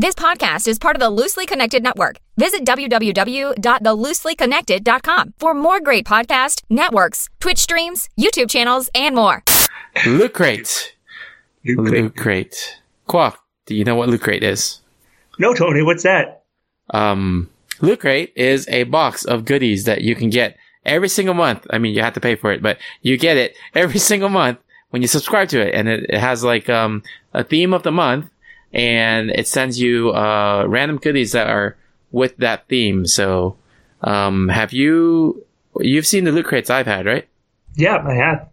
This podcast is part of the Loosely Connected Network. Visit www.thelooselyconnected.com for more great podcast networks, Twitch streams, YouTube channels, and more. Loot Crate. Loot Crate. Quack, do you know what Loot Crate is? No, Tony, what's that? Um, Loot Crate is a box of goodies that you can get every single month. I mean, you have to pay for it, but you get it every single month when you subscribe to it. And it, it has like, um, a theme of the month and it sends you, uh, random goodies that are with that theme. So, um, have you, you've seen the loot crates I've had, right? Yeah, I have.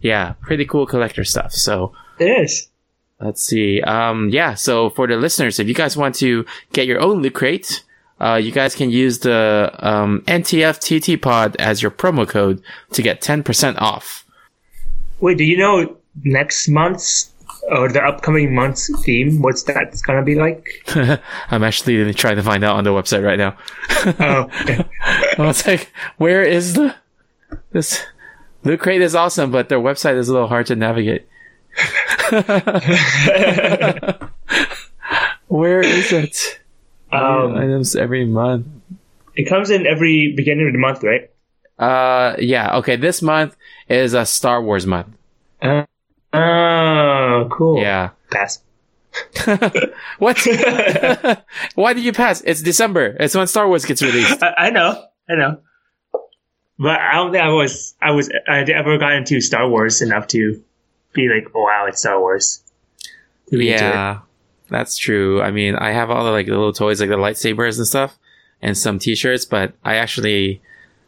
Yeah, pretty cool collector stuff. So, It is. Let's see. Um, yeah. So for the listeners, if you guys want to get your own loot crate, uh, you guys can use the um, NTFTT pod as your promo code to get 10% off. Wait, do you know next month's or the upcoming month's theme? What's that gonna be like? I'm actually trying to find out on the website right now. oh, okay. I was like, where is the this loot crate is awesome, but their website is a little hard to navigate. where is it? um, Items every month. it comes in every beginning of the month, right? Uh, yeah. Okay. This month is a Star Wars month. Uh, oh, cool. Yeah. Pass. what? Why did you pass? It's December. It's when Star Wars gets released. I, I know, I know. But I don't think I was, I was, I ever got into Star Wars enough to be like, oh, wow, it's Star Wars. To be into it. Yeah, that's true. I mean, I have all the like the little toys, like the lightsabers and stuff, and some T-shirts. But I actually,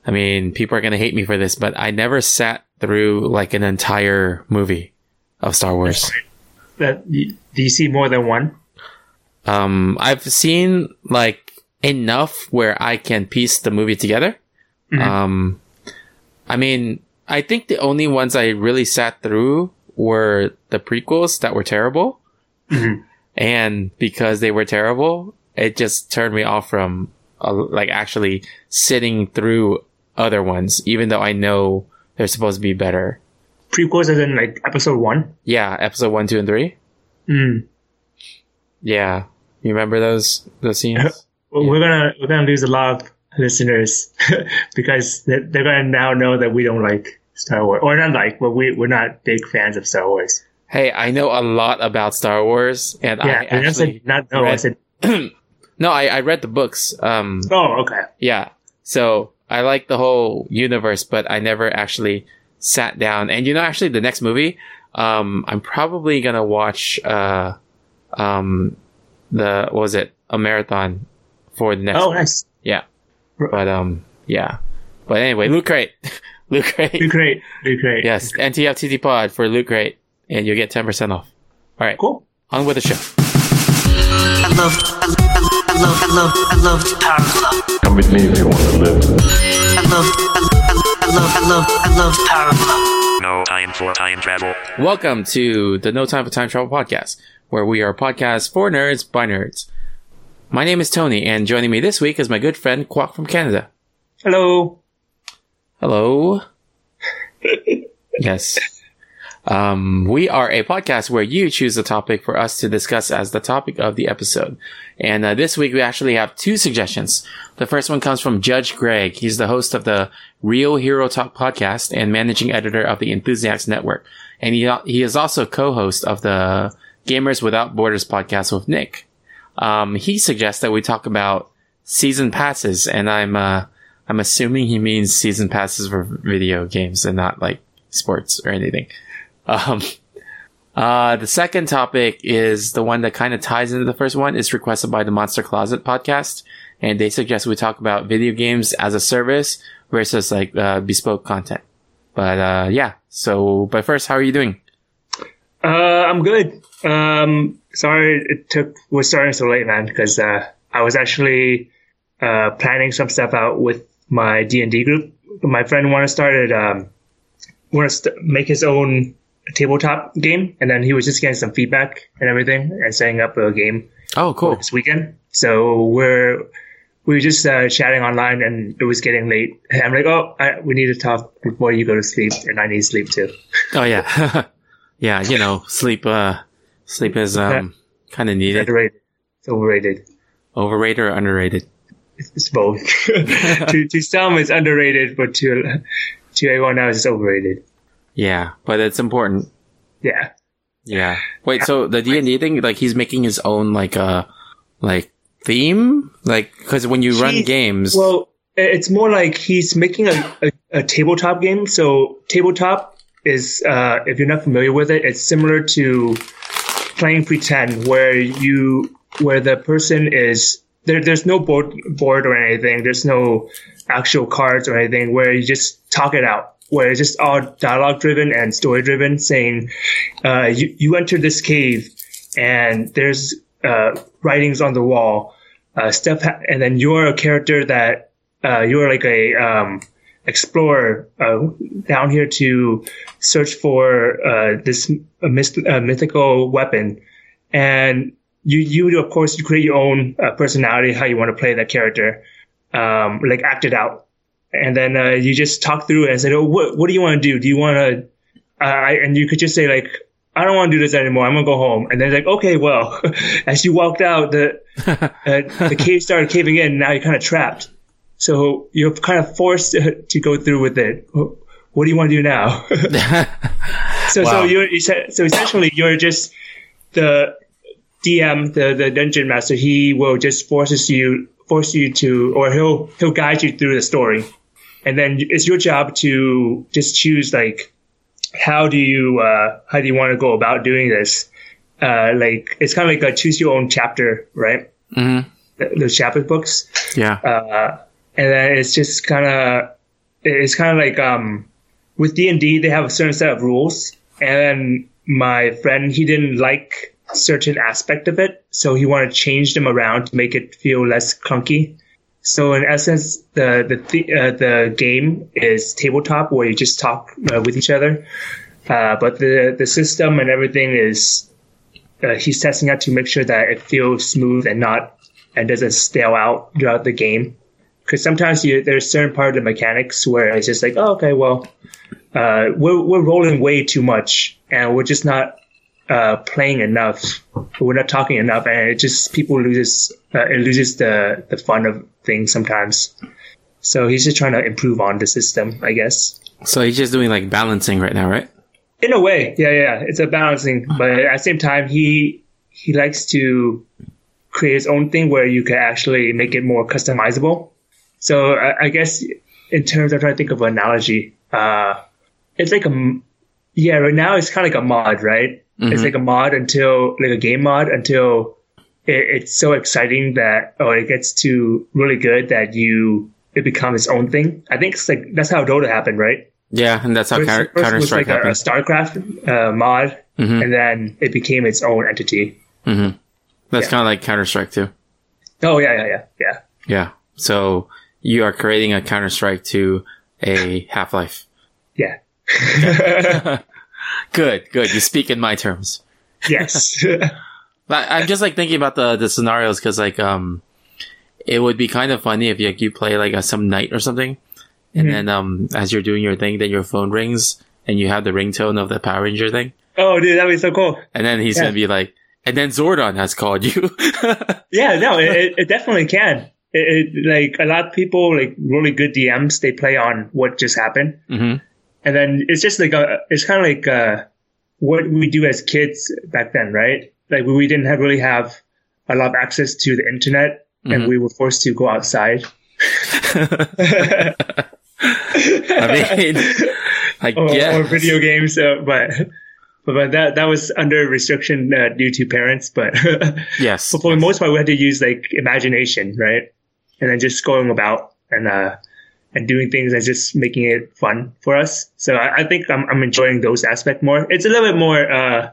I mean, people are gonna hate me for this, but I never sat through like an entire movie of Star Wars. That, do you see more than one? Um, I've seen like enough where I can piece the movie together. Um, I mean, I think the only ones I really sat through were the prequels that were terrible. And because they were terrible, it just turned me off from uh, like actually sitting through other ones, even though I know they're supposed to be better. Prequels as in like episode one? Yeah, episode one, two, and three. Mm. Yeah, you remember those those scenes? Well, We're gonna, we're gonna lose a lot of listeners because they're, they're gonna now know that we don't like Star Wars. Or not like, but we, we're not big fans of Star Wars. Hey, I know a lot about Star Wars, and Yeah, I actually said not no. I read- said, no, I, I read the books. Um, oh, okay. yeah, so I like the whole universe, but I never actually sat down. And you know, actually, the next movie, um, I'm probably gonna watch. Uh, um, the what was it a marathon for the next? Oh, nice. yeah, but um, yeah, but anyway, Loot Crate, Loot Do Crate, great. Do great. yes, NTFTT Pod for Loot Crate, and you'll get ten percent off. All right, Cool. on with the show. I love, I love, I love, I love, I love the Power Club. Come with me if you want to live. I love, I, I, I love, I love, I love Power No time for time travel. Welcome to the No Time for Time Travel podcast, where we are a podcast for nerds by nerds. My name is Tony, and joining me this week is my good friend Quack from Canada. Hello. Hello. yes. Um, we are a podcast where you choose a topic for us to discuss as the topic of the episode. And uh, this week we actually have two suggestions. The first one comes from Judge Greg. He's the host of the Real Hero Talk podcast and managing editor of the Enthusiasts Network. And he, he is also co-host of the Gamers Without Borders podcast with Nick. Um, he suggests that we talk about season passes and I'm, uh, I'm assuming he means season passes for video games and not like sports or anything. Um, uh, the second topic is the one that kind of ties into the first one. It's requested by the Monster Closet podcast, and they suggest we talk about video games as a service versus like uh, bespoke content. But uh, yeah, so but first, how are you doing? Uh, I'm good. Um, sorry it took, we're starting so late, man, because, uh, I was actually, uh, planning some stuff out with my D&D group. My friend wanted to start um, want to st- make his own tabletop game, and then he was just getting some feedback and everything, and setting up a game Oh, cool. this weekend. So we're we were just uh, chatting online, and it was getting late. And I'm like, oh, I, we need to talk before you go to sleep, and I need sleep too. Oh yeah, yeah. You know, sleep. Uh, sleep is um kind of needed. Underrated. It's overrated. Overrated or underrated? It's, it's both. to to some, it's underrated, but to to everyone else, it's overrated. Yeah, but it's important. Yeah. Yeah. Wait, so the D and D thing, like he's making his own like uh like theme, like because when you run games, Well, it's more like he's making a, a, a tabletop game. So tabletop is, uh, if you're not familiar with it, it's similar to playing pretend, where you where the person is there. There's no board board or anything. There's no actual cards or anything. Where you just talk it out. Where it's just all dialogue driven and story driven, saying, uh, "You you enter this cave, and there's uh, writings on the wall." uh, stuff, ha- and then you're a character that uh, you're like a um, explorer uh, down here to search for uh, this myst- mythical weapon, and you you of course you create your own personality, how you want to play that character, um, like act it out, and then uh, you just talk through it and say, oh, what what do you want to do? Do you want to uh, and you could just say like, I don't want to do this anymore. I'm gonna go home. And then like, okay, well, as you walked out, the uh, the cave started caving in. And now you're kind of trapped. So you're kind of forced to, to go through with it. What do you want to do now? so Wow. so you're so essentially you're just the DM, the the dungeon master. He will just forces you force you to, or he'll he'll guide you through the story, and then it's your job to just choose like how do you uh, how do you want to go about doing this? Uh, like it's kind of like a choose your own chapter, right? Mhm. Th- Those chapter books, yeah, uh, and then it's just kind of it's kind of like um, with D and D they have a certain set of rules, and then my friend he didn't like certain aspect of it, so he wanted to change them around to make it feel less clunky. So in essence, the the th- uh, the game is tabletop where you just talk uh, with each other, uh, but the the system and everything is uh, he's testing out to make sure that it feels smooth and not and doesn't stale out throughout the game. Because sometimes you, there's certain part of the mechanics where it's just like, oh, okay, well, uh, we're we're rolling way too much and we're just not uh, playing enough. We're not talking enough, and it just people loses uh, it loses the the fun of things sometimes. So he's just trying to improve on the system, I guess. so he's just doing like balancing right now, right? In a way, yeah, yeah, it's a balancing, but at the same time, he he likes to create his own thing where you can actually make it more customizable. So I, I guess in terms of trying to think of an analogy, uh, it's like a yeah. Right now, it's kind of like a mod, right? It's like a mod until like a game mod until it, it's so exciting that or it gets to really good that you it becomes its own thing. I think it's like that's how Dota happened, right? Yeah, and that's how First, Counter first was Strike like a, a. StarCraft uh, mod, Mhm. and then it became its own entity. That's yeah. kind of like Counter Strike too. Oh yeah, yeah, yeah, yeah. Yeah. So you are creating a Counter Strike to a Half Life. Yeah. Good, good. You speak in my terms. yes. But I'm just like thinking about the the scenarios because like um, it would be kind of funny if you, you play like a, some night or something, and then um, as you're doing your thing, then your phone rings and you have the ringtone of the Power Ranger thing, oh, dude, that'd be so cool. and then he's Yeah. gonna be like, and then Zordon has called you. Yeah, no, it, it, it definitely can. It, it, like a lot of people, like really good DMs, they play on what just happened, hmm and then it's just like a, it's kind of like uh, what we do as kids back then, right? Like we didn't have really have a lot of access to the internet, and we were forced to go outside. I mean, I or, guess. or video games, uh, but but but that that was under restriction uh, due to parents. But Yes. but for the most part, we had to use like imagination, right? And then just going about and uh and doing things and just making it fun for us. So I, I think I'm I'm enjoying those aspects more. It's a little bit more uh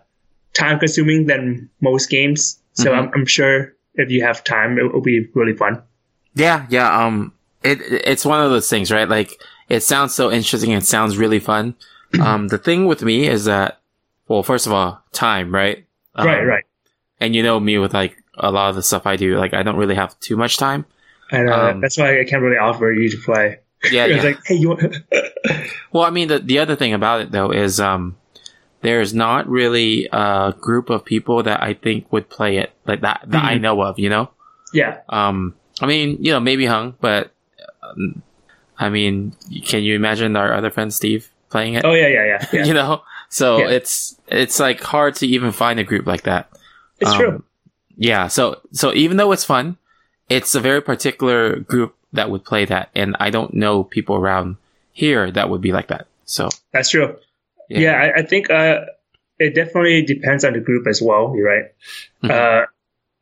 time consuming than most games. So I'm I'm sure if you have time, it will be really fun. Yeah, yeah. Um, it it's one of those things, right? Like it sounds so interesting. It sounds really fun. Um, the thing with me is that, well, first of all, time, right? Um, right, right. And you know me with like a lot of the stuff I do, like I don't really have too much time. And uh, um, that's why I can't really offer you to play. Yeah, yeah. like, hey, you want? Well, I mean, the the other thing about it though is, um, there's not really a group of people that I think would play it like that that I Mhm. know of. You know, Yeah. um, I mean, you know, maybe Hung, but um, I mean, can you imagine our other friend Steve playing it? Oh yeah, yeah, yeah. yeah. you know, so Yeah. it's it's like hard to even find a group like that. it's um, true. Yeah, so so even though it's fun, it's a very particular group that would play that, and I don't know people around here that would be like that. So That's true. Yeah. Yeah, I, I think uh, it definitely depends on the group as well. You're right. Mhm. Uh,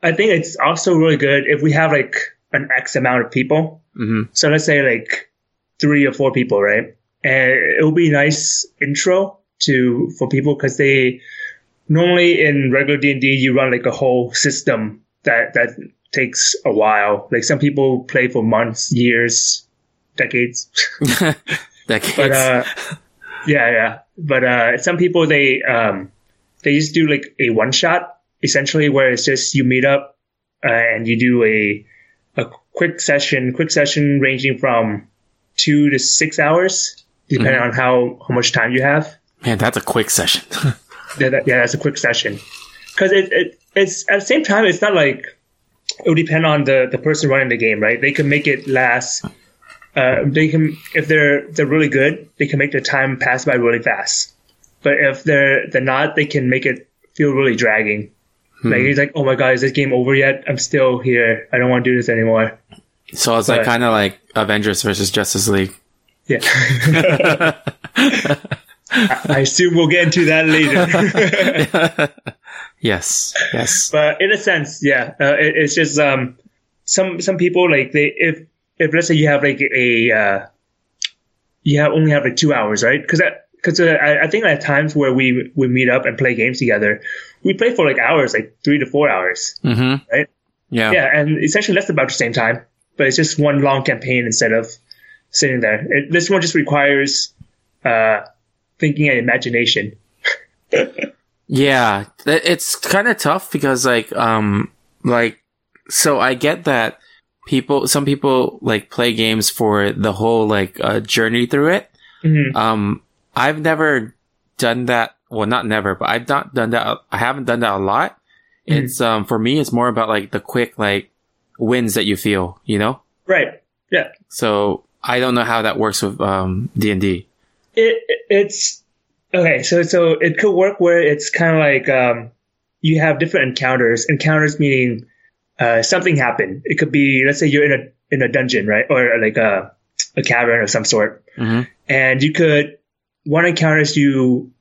I think it's also really good if we have like an X amount of people. hmm So let's say like three or four people, right? And it will be nice intro to for people because they normally in regular D and D you run like a whole system that that takes a while. Like some people play for months, years, decades. decades. But uh, yeah, yeah. But uh, some people they um, they just do like a one shot essentially, where it's just you meet up uh, and you do a a quick session, quick session ranging from two to six hours, depending on how how much time you have. Man, that's a quick session. Yeah, that, yeah that's a quick session because it, it it's at the same time it's not like it would depend on the the person running the game, right? They can make it last. Uh, they can if they're they're really good, they can make the time pass by really fast. But if they're they're not, they can make it feel really dragging. Like he's like, oh my god, is this game over yet? I'm still here. I don't want to do this anymore. so it's like kind of like Avengers versus Justice League. Yeah. I, I assume we'll get into that later. yes, yes. but in a sense, yeah, uh, it, it's just um, some some people like they if if let's say you have like a uh, you have only have like two hours, right? Because because uh, I, I think at times where we we meet up and play games together, we play for like hours, like three to four hours, hmm right? Yeah. Yeah, and essentially that's about the same time, but it's just one long campaign instead of sitting there. It, this one just requires uh, thinking and imagination. Yeah, it's kind of tough because like um like so I get that people some people like play games for the whole like uh, journey through it. Mhm. Um I've never done that. Well, not never, but I've not done that. I haven't done that a lot. Mhm. It's um for me it's more about like the quick like wins that you feel, you know? Right. Yeah. So I don't know how that works with um D&D. it it's okay so so it could work where it's kind of like um you have different encounters. Encounters meaning uh something happened. It could be let's say you're in a in a dungeon right? Or like a a cavern of some sort. Mhm. and you could one encounter is you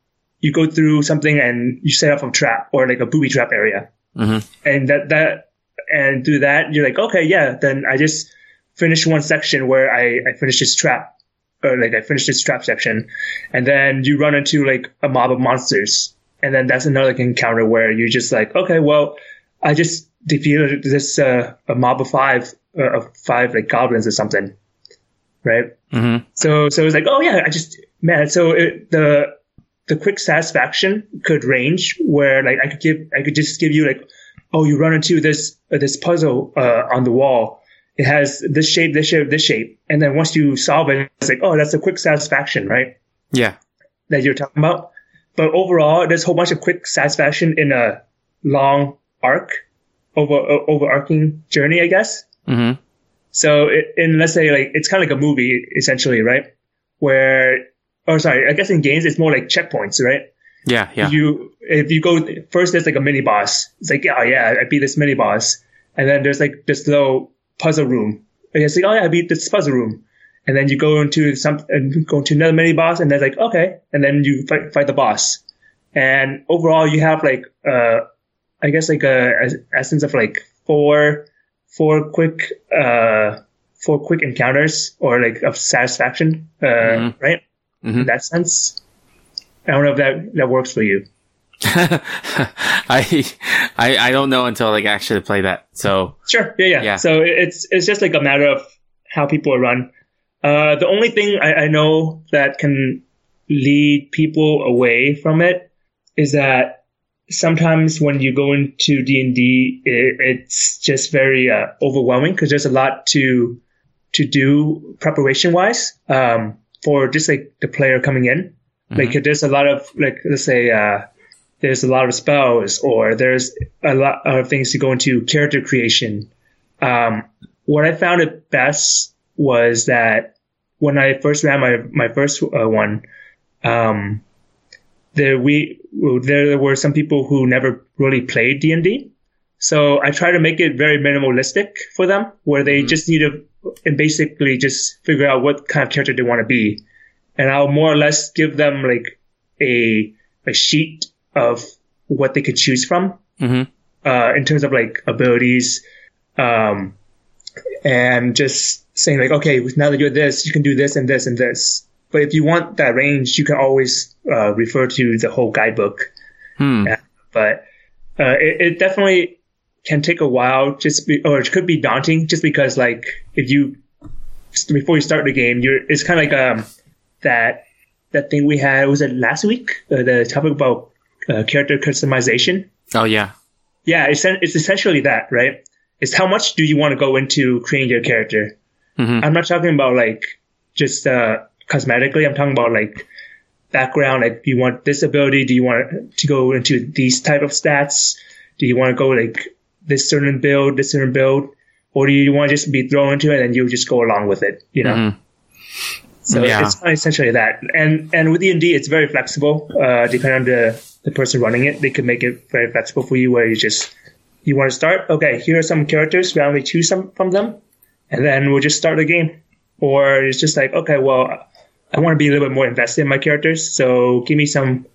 you go through something and you set up a trap or like a booby trap area. Mhm. and that that and through that you're like okay yeah then i just finished one section where i i finished this trap or like I finished this trap section, and then you run into like a mob of monsters, and then that's another like, encounter where you're just like, okay, well, I just defeated this uh, a mob of five, uh, of five like goblins or something, right? Mhm. So so it's like, oh yeah, I just man. So it, the the quick satisfaction could range where like I could give I could just give you like, oh, you run into this uh, this puzzle uh, on the wall. It has this shape, this shape, this shape, and then once you solve it, it's like, oh, that's a quick satisfaction, right? Yeah. That you're talking about. But overall, there's a whole bunch of quick satisfaction in a long arc, over overarching journey, I guess. Mhm. So it, in let's say like it's kind of like a movie essentially, right? Where, or sorry, I guess in games it's more like checkpoints, right? Yeah, yeah. You if you go first, there's like a mini boss. It's like yeah, yeah, I beat this mini boss, and then there's like this little puzzle room. And it's like oh yeah, I beat this puzzle room, and then you go into some and go into another mini boss, and then like okay, and then you fight, fight the boss, and overall you have like uh, I guess like a, a essence of like four four quick uh four quick encounters or like of satisfaction, uh, Mhm. right? Mhm. In that sense, I don't know if that that works for you. I, I I don't know until like actually play that. So Sure. Yeah, yeah. Yeah. So it's it's just like a matter of how people run. Uh, the only thing I, I know that can lead people away from it is that sometimes when you go into D and D, it's just very uh, overwhelming because there's a lot to to do preparation wise um, for just like the player coming in. Like there's a lot of like let's say uh, there's a lot of spells or there's a lot of things to go into character creation. Um, what I found it best was that when I first ran my my first uh, one, um, there we there were some people who never really played D and D, so I try to make it very minimalistic for them, where they just need to and basically just figure out what kind of character they want to be, and I'll more or less give them like a a sheet of what they could choose from Mm-hmm. uh, in terms of like abilities, um, and just saying like, okay, now that you're this, you can do this and this and this. But if you want that range, you can always uh, refer to the whole guidebook. Hmm. Yeah, but uh, it, it definitely can take a while, just be, or it could be daunting, just because like if you before you start the game, you're it's kind of like um that that thing we had was it last week uh, the topic about uh, character customization. Oh yeah. Yeah, it's it's essentially that, right? It's how much do you want to go into creating your character? Mhm. I'm not talking about like just uh, cosmetically. I'm talking about like background. Like, do you want this ability? Do you want to go into these type of stats? Do you want to go like this certain build, this certain build, or do you want to just be thrown into it and you just go along with it? You know. Mhm. So Yeah. it's essentially that. And and with D and D, it's very flexible. Uh, depending on the the person running it, they can make it very flexible for you. Where you just you want to start. Okay, here are some characters. Randomly choose some from them, and then we'll just start the game. Or it's just like, okay, well, I want to be a little bit more invested in my characters, so give me some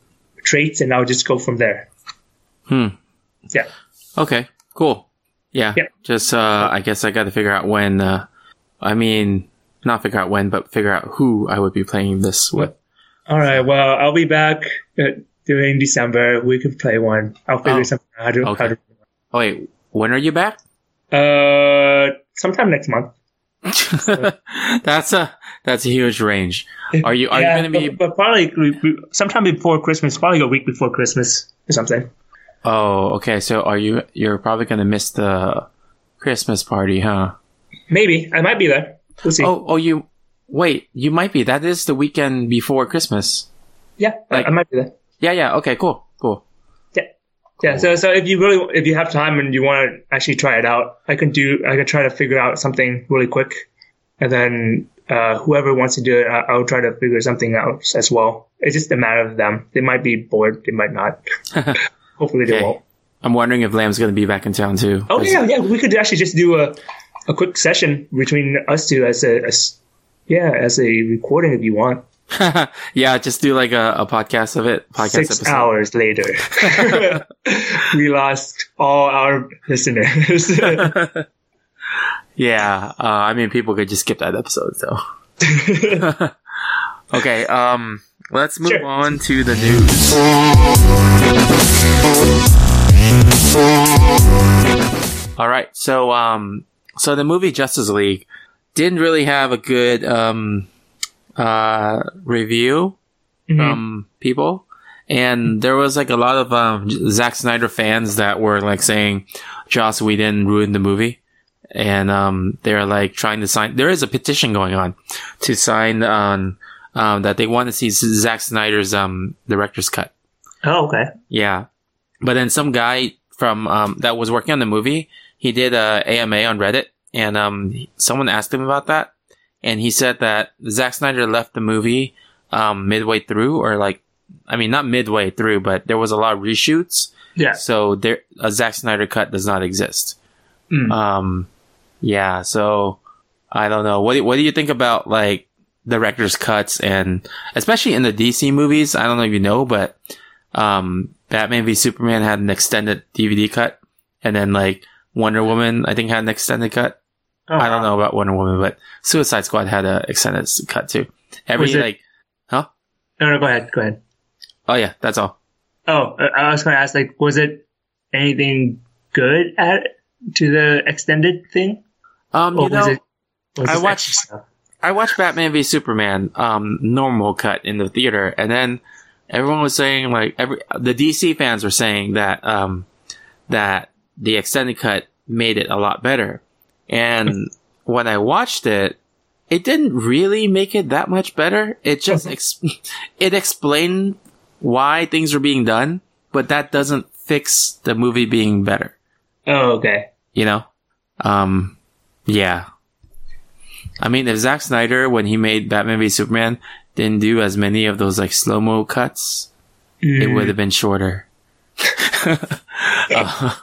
traits, and I'll just go from there. Hmm. Yeah. Okay. Cool. Yeah. Yeah. Just uh, I guess I got to figure out when. Uh, I mean, not figure out when, but figure out who I would be playing this with. All right. Well, I'll be back uh, during December. We could play one. I'll figure Oh, something out how to, how okay. to Oh wait, when are you back? Uh, sometime next month. that's a that's a huge range. Are you are Yeah, you going to be? But, but probably sometime before Christmas. Probably a week before Christmas or something. Oh, okay. So are you? You're probably going to miss the Christmas party, huh? Maybe I might be there. We'll see. Oh, oh, you wait. You might be. That is the weekend before Christmas. yeah, like- I, might be there. Yeah, yeah. Okay, cool, cool. Yeah, yeah. So, so if you really, if you have time and you want to actually try it out, I can do. I can try to figure out something really quick, and then uh, whoever wants to do it, I, I'll try to figure something out as well. It's just a matter of them. They might be bored. They might not. Hopefully, they Okay. won't. I'm wondering if Lamb's going to be back in town too. Oh yeah, yeah. We could actually just do a a quick session between us two as a as, yeah as a recording if you want. yeah. Just do like a, a podcast of it. Podcast Six episode. hours later, we lost all our listeners. Yeah. Uh, I mean, people could just skip that episode. So. okay. Um. Let's move Sure. on to the news. All right. So, um, so the movie Justice League didn't really have a good um, uh, review from people, and there was like a lot of um, Zack Snyder fans that were like saying Joss Whedon ruined the movie, and um, they're like trying to sign. There is a petition going on to sign on um, that they want to see Zack Snyder's um, director's cut. oh, okay. Yeah. But then some guy from, um, that was working on the movie, he did a AMA on Reddit and, um, someone asked him about that. And he said that Zack Snyder left the movie, um, midway through or like, I mean, not midway through, but there was a lot of reshoots. Yeah. So there, a Zack Snyder cut does not exist. Mm. Um, yeah. So I don't know. What do, what do you think about like director's cuts and especially in the DC movies? I don't know if you know, but um, Batman v Superman had an extended DVD cut, and then like Wonder Woman, I think had an extended cut. Oh, I don't know about Wonder Woman, but Suicide Squad had an extended cut too. Every like, huh? No, no, go ahead. Go ahead. Oh yeah, that's all. Oh, uh, I was going to ask, like, was it anything good at to the extended thing, Um, or you know, was it? Was I watched-? I watched Batman v Superman, um, normal cut in the theater, and then everyone was saying like every the DC fans were saying that um that the extended cut made it a lot better. And when I watched it, it didn't really make it that much better. It just ex- it explained why things were being done, but that doesn't fix the movie being better. Oh, okay. You know? Um, yeah. I mean, if Zack Snyder, when he made Batman v Superman, didn't do as many of those like slow mo cuts, it Mm. would have been shorter. Uh,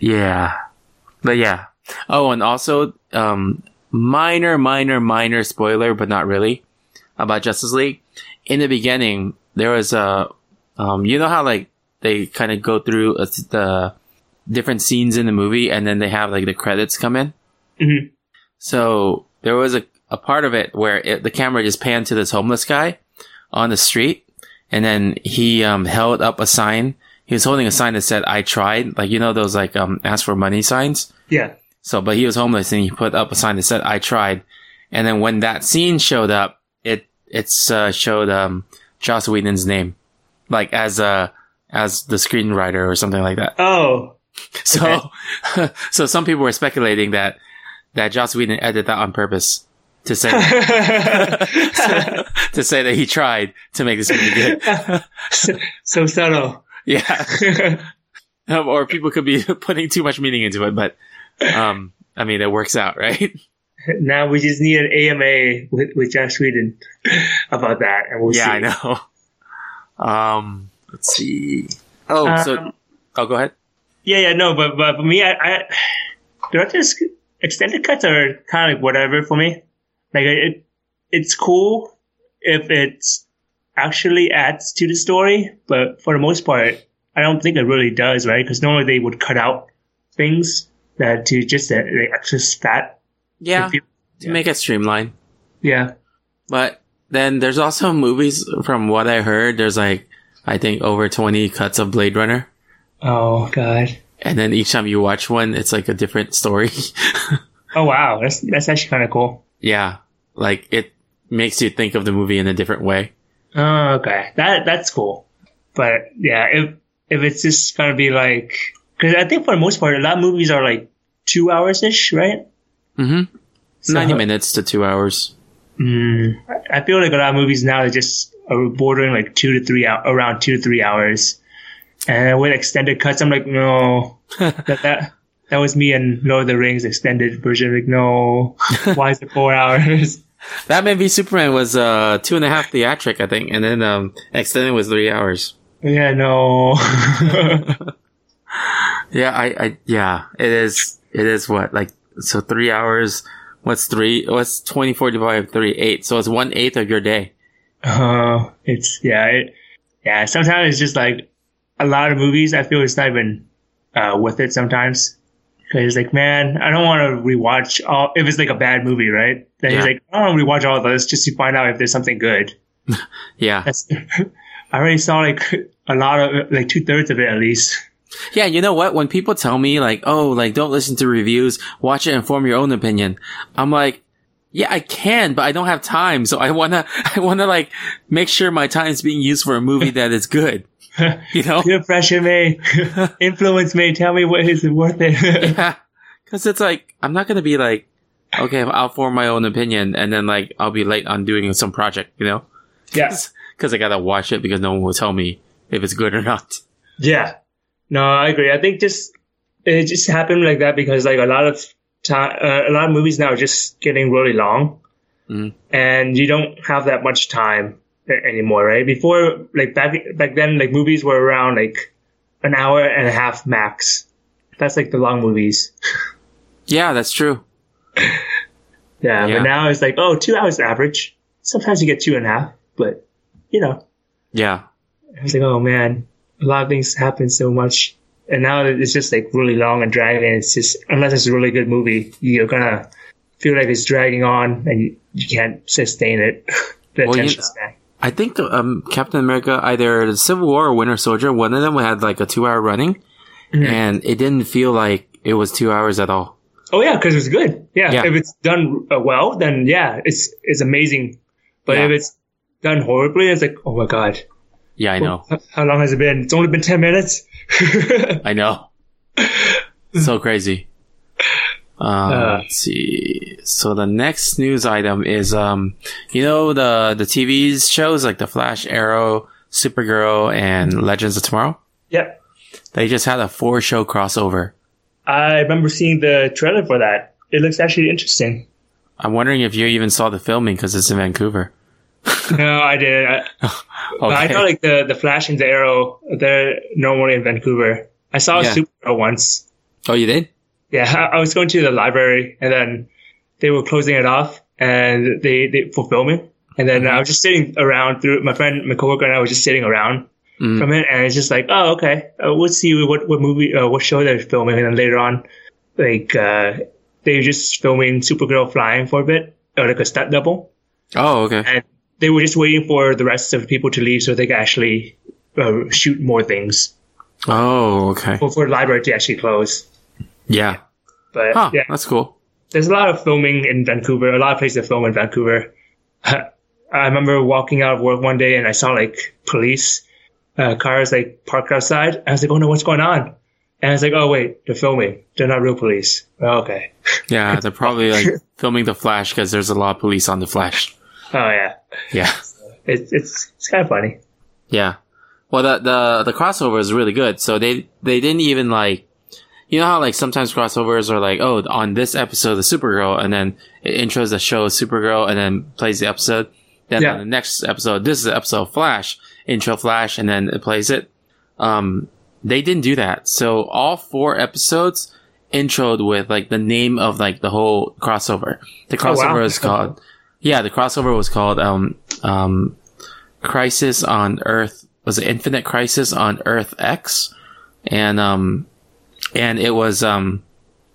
yeah. But yeah. Oh, and also, um, minor, minor, minor spoiler, but not really about Justice League. In the beginning, there was a, um, you know how like they kind of go through uh, the different scenes in the movie and then they have like the credits come in? Mhm. So there was a, a part of it where it, the camera just panned to this homeless guy on the street and then he, um, held up a sign. He was holding a sign that said, I tried. Like, you know, those like, um, ask for money signs. Yeah. So, but he was homeless and he put up a sign that said, I tried. And then when that scene showed up, it, it's, uh, showed, um, Joss Whedon's name. Like as, uh, as the screenwriter or something like that. Oh. So, so some people were speculating that, that Joss Whedon edited that on purpose to say, to say that he tried to make this movie good. so, so subtle. yeah. or people could be putting too much meaning into it, but, um, I mean, it works out, right? now we just need an AMA with, with Joss Whedon about that, and we'll yeah, see. I know. Um, let's see. Oh, so, Um, oh, go ahead. Yeah, yeah, no, but but for me, I, do. I director's extended cuts are kind of like whatever for me. Like it, it's cool if it's actually adds to the story, but for the most part, I don't think it really does, right? Because normally they would cut out things that to just uh, like extra fat. Yeah, to make it streamlined. Yeah. But then there's also movies from what I heard, there's like, I think over 20 cuts of Blade Runner. Oh God. And then each time you watch one, it's like a different story. Oh wow, that's that's actually kind of cool. yeah. Like it makes you think of the movie in a different way. Oh, okay. That that's cool. But yeah, if if it's just gonna be like, because I think for the most part, a lot of movies are like two hours ish, right? Mm-hmm. So- 90 minutes to two hours. Mm, I feel like a lot of movies now are just are bordering like two to three hour, around two to three hours, and with extended cuts, I'm like, no, that that that was me and Lord of the Rings extended version. Like, no, why is it four hours? Batman v Superman was, uh, two and a half theatric, I think. And then, um, extended was three hours. yeah, no. Yeah, I, I, yeah, it is, it is what, like, so three hours, what's three, what's 24 divided by three, eight. So it's one eighth of your day. Uh, it's yeah, it, yeah. Sometimes it's just like a lot of movies. I feel it's not even uh, worth it sometimes because it's like, man, I don't want to rewatch all. If it's like a bad movie, right? Then he's like, I don't want to rewatch all of this just to find out if there's something good. Yeah. I already saw like a lot of like two thirds of it at least. Yeah, you know what? When people tell me like, oh, like don't listen to reviews, watch it and form your own opinion. I'm like, yeah, I can, but I don't have time. So I wanna, I wanna like make sure my time is being used for a movie that is good. You know? Peer pressure me, influence me. Tell me what is it worth it. Yeah. Cause it's like, I'm not gonna be like, okay, I'll form my own opinion and then like, I'll be late on doing some project, you know? yeah, Cause I gotta watch it because no one will tell me if it's good or not. Yeah. No, I agree. I think just it just happened like that because like a lot of time, uh, a lot of movies now are just getting really long, Mhm. and you don't have that much time anymore, right? Before, like back back then, like movies were around like an hour and a half max. That's like the long movies. Yeah, that's true. Yeah, Yeah. but now it's like oh, two hours average. Sometimes you get two and a half, but you know, Yeah. I was like, oh man, a lot of things happen so much. And now it's just like really long and dragging. It's just, unless it's a really good movie, you're gonna feel like it's dragging on and you, you can't sustain it. the Well, you- span. I think um, Captain America, either the Civil War or Winter Soldier, one of them had like a two hour running, and it didn't feel like it was two hours at all. Oh yeah, because it's good. Yeah. Yeah. If it's done uh, well, then yeah, it's, it's amazing. But Yeah. if it's done horribly, it's like, oh my God. Yeah, I know. How long has it been? It's only been 10 minutes. I know. so crazy. Um, Uh. let's see. So the next news item is, um, you know, the, the TV shows like The Flash, Arrow, Supergirl, and Legends of Tomorrow? Yep. They just had a four show crossover. I remember seeing the trailer for that. It looks actually interesting. I'm wondering if you even saw the filming because it's in Vancouver. no, I did. I, Okay. I thought like the, the Flash and the Arrow, they're normally in Vancouver. I saw Yeah. Supergirl once. oh, you did? Yeah, I I was going to the library and then they were closing it off and they, they for filming. And then I was just sitting around through my friend, my coworker and I was just sitting around Mhm. from it. And it's just like, oh, okay. Uh, we'll see what, what movie, uh, what show they're filming. And then later on, like, uh, they were just filming Supergirl flying for a bit, or like a stunt double. Oh, okay. And they were just waiting for the rest of the people to leave so they could actually uh, shoot more things Oh, okay. for, for the library to actually close. Yeah. But Huh. yeah, That's cool. there's a lot of filming in Vancouver. A lot of places to film in Vancouver. I remember walking out of work one day and I saw like police uh, cars like parked outside. I was like, "Oh no, what's going on?" And I was like, "Oh wait, they're filming. They're not real police." Oh, okay. Yeah, they're probably like filming the Flash because there's a lot of police on the Flash. Oh yeah, Yeah. it's it's it's kind of funny. Yeah. Well, the, the, the crossover is really good. So they, they didn't even like, you know how like sometimes crossovers are like, oh, on this episode of Supergirl, and then it intros the show of Supergirl and then plays the episode. Then Yeah. on the next episode, this is the episode of Flash, intro Flash, and then it plays it. Um, they didn't do that. So all four episodes introed with like the name of like the whole crossover. The Oh, wow. crossover is called, yeah, the crossover was called, um, um, Crisis on Earth was it Infinite Crisis on Earth X, and um, and it was um,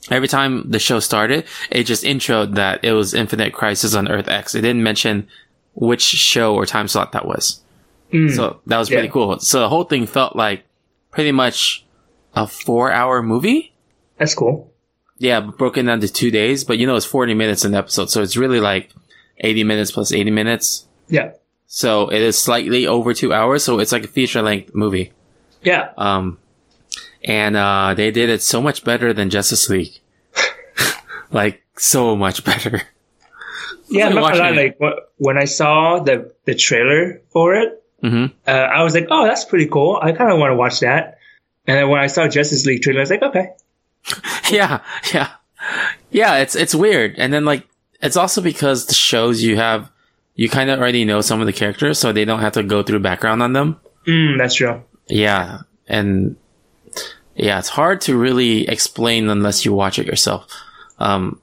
every time the show started, it just introed that it was Infinite Crisis on Earth X. It didn't mention which show or time slot that was. So that was pretty Yeah. cool. So the whole thing felt like pretty much a four-hour movie. That's cool. Yeah, broken down to two days, but you know it's forty minutes an episode, so it's really like eighty minutes plus eighty minutes. Yeah, So it is slightly over two hours, so it's like a feature length movie. yeah. Um, and uh, they did it so much better than Justice League. like so much better. Yeah, not gonna lie, like when I saw the the trailer for it, hmm uh, I was like, "Oh, that's pretty cool. I kind of want to watch that." And then when I saw Justice League trailer, I was like, "Okay, Yeah, yeah, yeah. It's it's weird, and then like it's also because the shows you have, you kind of already know some of the characters, so they don't have to go through background on them. mm, that's true." Yeah, and yeah, it's hard to really explain unless you watch it yourself. Um,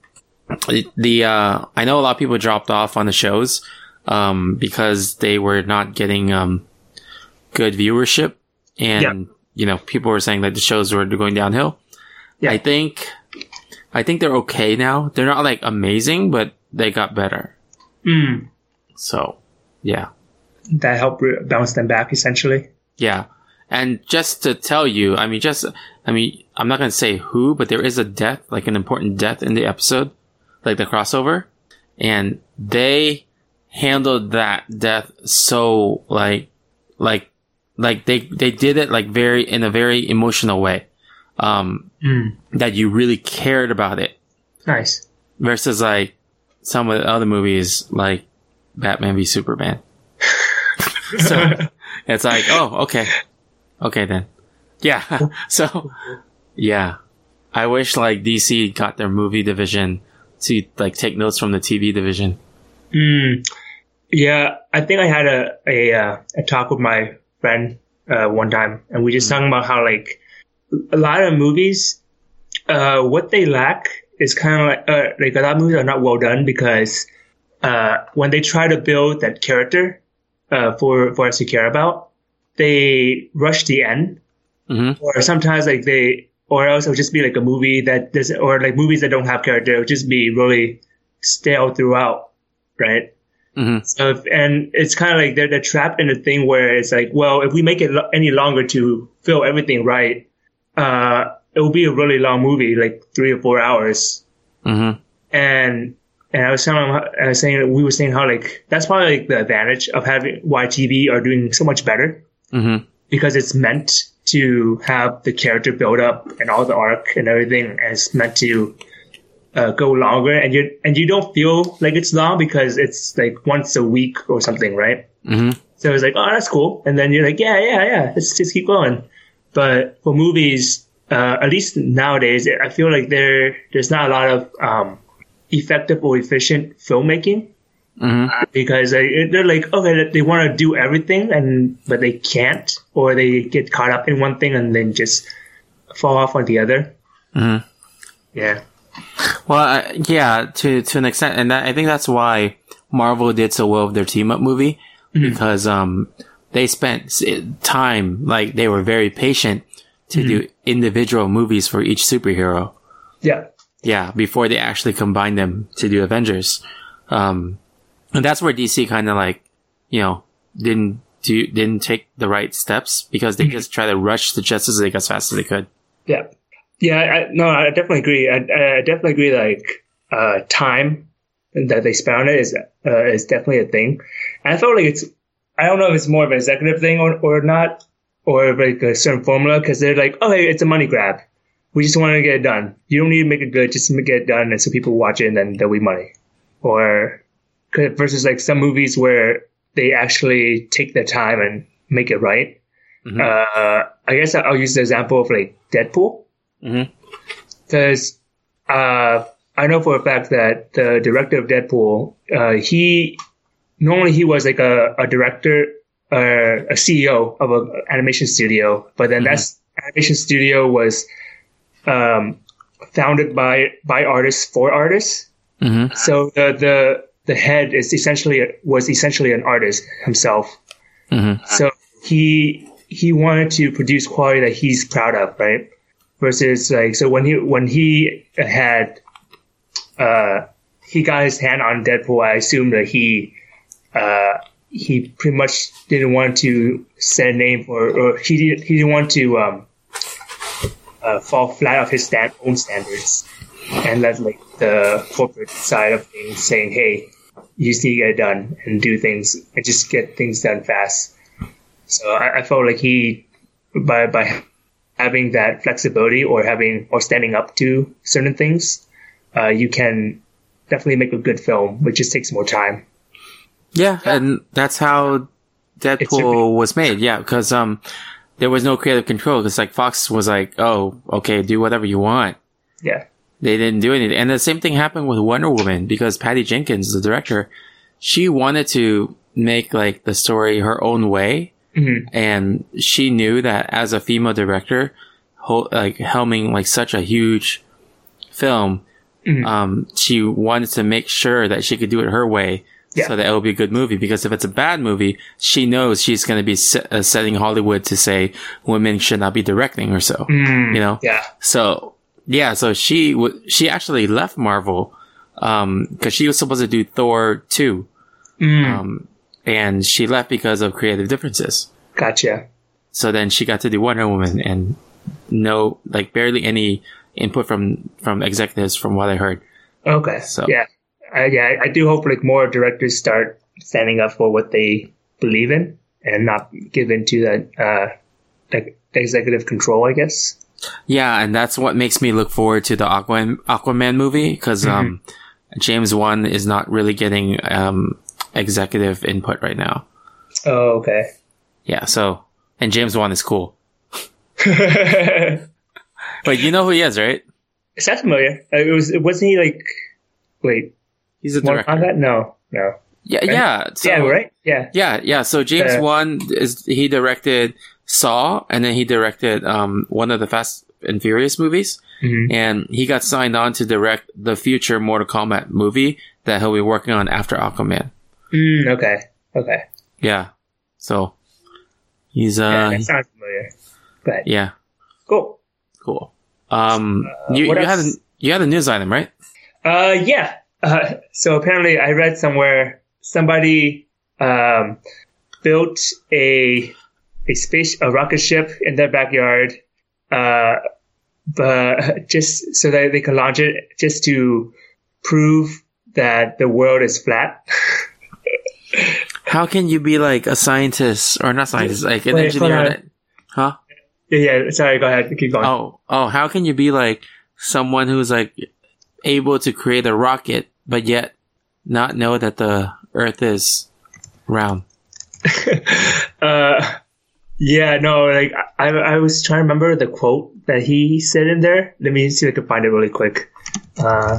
the, uh, I know a lot of people dropped off on the shows um, because they were not getting um, good viewership, and Yeah. you know people were saying that the shows were going downhill. Yeah. I think I think they're okay now. They're not like amazing, but they got better. Mm, So yeah. that helped re- bounce them back essentially. Yeah. And just to tell you, I mean, just, I mean, I'm not going to say who, but there is a death, like an important death in the episode, like the crossover. And they handled that death so, like, like, like they, they did it like very, in a very emotional way. Um, Mm, that you really cared about it nice. versus like some of the other movies like Batman v Superman. so it's like, oh, okay. Okay then. Yeah. so yeah. I wish like DC got their movie division to like take notes from the TV division. Mm, yeah, I think I had a a, uh, a talk with my friend uh, one time, and we just talking about how like a lot of movies, uh, what they lack is kind of like uh, like a lot of movies are not well done because uh, when they try to build that character uh, for for us to care about, they rush the end, Mhm. or sometimes like they, or else it'll just be like a movie that does, or like movies that don't have character, it'll just be really stale throughout, right? Mhm. So, if, and it's kind of like they're, they're trapped in a thing where it's like, well, if we make it lo- any longer to fill everything right, uh, it will be a really long movie, like three or four hours. Mhm. And, and I was telling him, I was saying, we were saying how like, that's probably like the advantage of having why TV are doing so much better Mhm. because it's meant to have the character build up and all the arc and everything, and it's meant to uh, go longer, and you and you don't feel like it's long because it's like once a week or something, right? Mhm. So it's like, oh, that's cool, and then you're like, yeah, yeah, yeah, let's just keep going. But for movies, uh, at least nowadays, I feel like there there's not a lot of um, effective or efficient filmmaking. Mhm. because they, they're like okay they want to do everything and but they can't or they get caught up in one thing and then just fall off on the other Mhm. yeah. Well, uh, yeah, to to an extent, and that, I think that's why Marvel did so well with their team up movie because um they spent time like they were very patient to do individual movies for each superhero. yeah Yeah, before they actually combined them to do Avengers. Um, and that's where DC kind of like, you know, didn't do, didn't take the right steps because they just try to rush the Justice League as fast as they could. yeah yeah I, no i definitely agree i, I definitely agree like uh time that they spent on it is uh, is definitely a thing and i felt like it's i don't know if it's more of an executive thing or, or not or like a certain formula because they're like oh hey it's a money grab. We just want to get it done. You don't need to make it good just get it done and so people watch it and then there'll be money. Or 'cause versus like some movies where they actually take their time and make it right. Uh, i guess i'll use the example of like deadpool. Because uh, I know for a fact that the director of Deadpool, uh, he normally he was like a, a director, uh, a CEO of an animation studio, but then that animation studio was um, founded by by artists for artists. Mhm. So the the the head is essentially was essentially an artist himself. Mhm. So he he wanted to produce quality that he's proud of, right? Versus like so when he when he had uh he got his hand on Deadpool, I assume that he uh he pretty much didn't want to set a name or, or he didn't he didn't want to um uh, fall flat off his stand, own standards and let like the corporate side of things saying, "Hey, you just need to get it done and do things and just get things done fast." So I, I felt like he, by by having that flexibility or having or standing up to certain things, uh, you can definitely make a good film. which just takes more time. Yeah, and that's how Deadpool was made. Yeah, because um, there was no creative control. Because like Fox was like, "Oh, okay, do whatever you want." Yeah, They didn't do anything, and the same thing happened with Wonder Woman because Patty Jenkins, the director, she wanted to make like the story her own way, Mhm. and she knew that as a female director, like helming like such a huge film, Mhm. um, she wanted to make sure that she could do it her way. Yeah. So that it will be a good movie. Because if it's a bad movie, she knows she's going to be se- uh, setting Hollywood to say women should not be directing or so. Mm. You know? yeah, So yeah, so she w- she actually left Marvel um because she was supposed to do Thor two, Mm. um, and she left because of creative differences. gotcha. So then she got to do Wonder Woman, and no, like barely any input from from executives, from what I heard. Okay. So- yeah, I, yeah, I do hope like more directors start standing up for what they believe in and not give into that uh, like executive control. I guess. Yeah, and that's what makes me look forward to the Aquaman Aquaman movie because um, James Wan is not really getting um executive input right now. Oh, okay. Yeah, so and James Wan is cool. Is But you know who he is, right? that familiar? Uh, It was. Wasn't he like? Wait, He's a director. On that? No, no. Yeah, yeah. So, yeah, right. Yeah. Yeah, yeah. So James Uh, Wan is he directed Saw, and then he directed um one of the Fast and Furious movies, Mhm. and he got signed on to direct the future Mortal Kombat movie that he'll be working on after Aquaman. Mm, okay. Okay. Yeah. So he's Yeah, uh that sounds familiar. But yeah, cool. cool. Um, you you had a, you had a news item, right? Uh, yeah. Uh, so apparently, I read somewhere somebody um, built a a space a rocket ship in their backyard, uh, but just so that they could launch it, just to prove that the world is flat. How can you be like a scientist or not scientist, like an Wait, engineer? hold on. That, huh? yeah, yeah. Sorry. Go ahead. Keep going. Oh, oh, how can you be like someone who's like able to create a rocket, but yet not know that the Earth is round? Uh, yeah, no, like I, I was trying to remember the quote that he said in there. Let me see if I can find it really quick. Uh,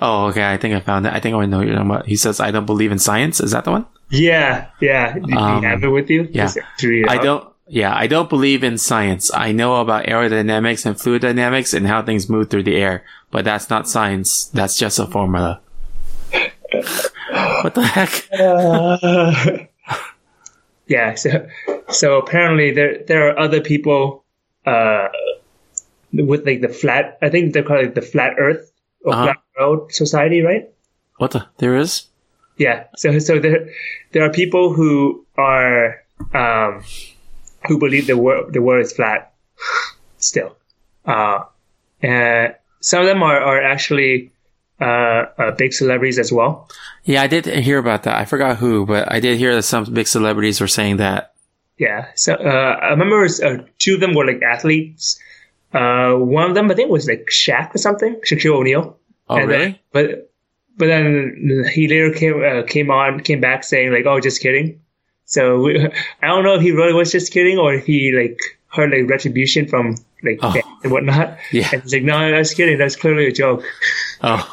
Oh, okay. I think I found it. I think I know what you're talking about. He says, "I don't believe in science." Is that the one? yeah, yeah. Do you Um, have it with you? yeah. Just to read it I don't. Yeah, I don't believe in science. I know about aerodynamics and fluid dynamics and how things move through the air, but that's not science. That's just a formula. what the heck? yeah, so so apparently there there are other people uh with like the flat. I think they're called like the flat Earth or Uh-huh. flat world society, right? What the? There is? Yeah. So so there there are people who are um who believe the world the world is flat still. Uh and some of them are, are actually uh, uh big celebrities as well. Yeah, I did hear about that. I forgot who, but I did hear that some big celebrities were saying that. Yeah. So uh I remember uh, two of them were like athletes. Uh one of them I think was like Shaq or something, Shaquille O'Neal. Oh, And then- really? but but then he later came uh, came on came back saying like, "Oh, just kidding." So we, I don't know if he really was just kidding or if he like heard like retribution from like Oh. and whatnot. Yeah. and he's like, "No, that's kidding. That's clearly a joke." Oh,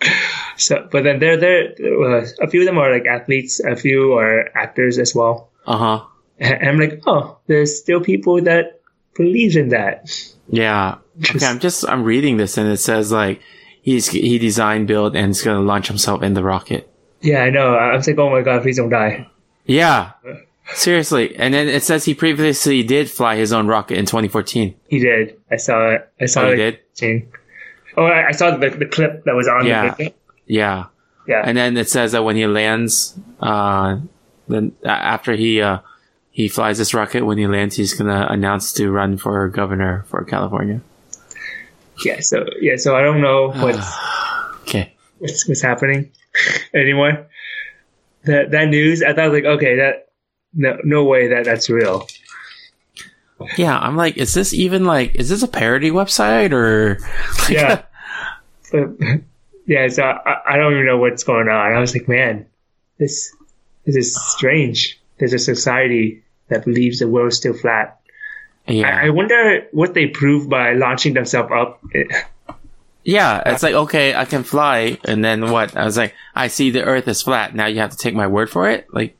So, but then there there uh, a few of them are like athletes, a few are actors as well. uh huh. And I'm like, oh, there's still people that believe in that. Yeah. Okay, I'm just I'm reading this and it says like he's he designed, built, and is gonna launch himself in the rocket. Yeah, I know. I was like, oh my god, please don't die. Yeah. Seriously. And then it says he previously did fly his own rocket in 2014. He did. I saw it. I saw Oh, it. did? Scene. Oh, I I saw the, the clip that was on Yeah. the video. Yeah. Yeah. And then it says that when he lands, uh, then after he, uh, he flies this rocket, when he lands, he's gonna announce to run for governor for California. yeah. So yeah. So I don't know what's Okay. what's, what's happening anymore. That that news. I thought like, okay, that no no way that that's real. Yeah. I'm like, is this even like, is this a parody website or? Yeah. but, yeah. So I, I don't even know what's going on. I was like, man, this this is strange. There's a society that believes the world's still flat. yeah. I, I wonder what they prove by launching themselves up. Yeah, it's like okay, I can fly, and then what? I was like, I see the Earth is flat. Now you have to take my word for it. Like,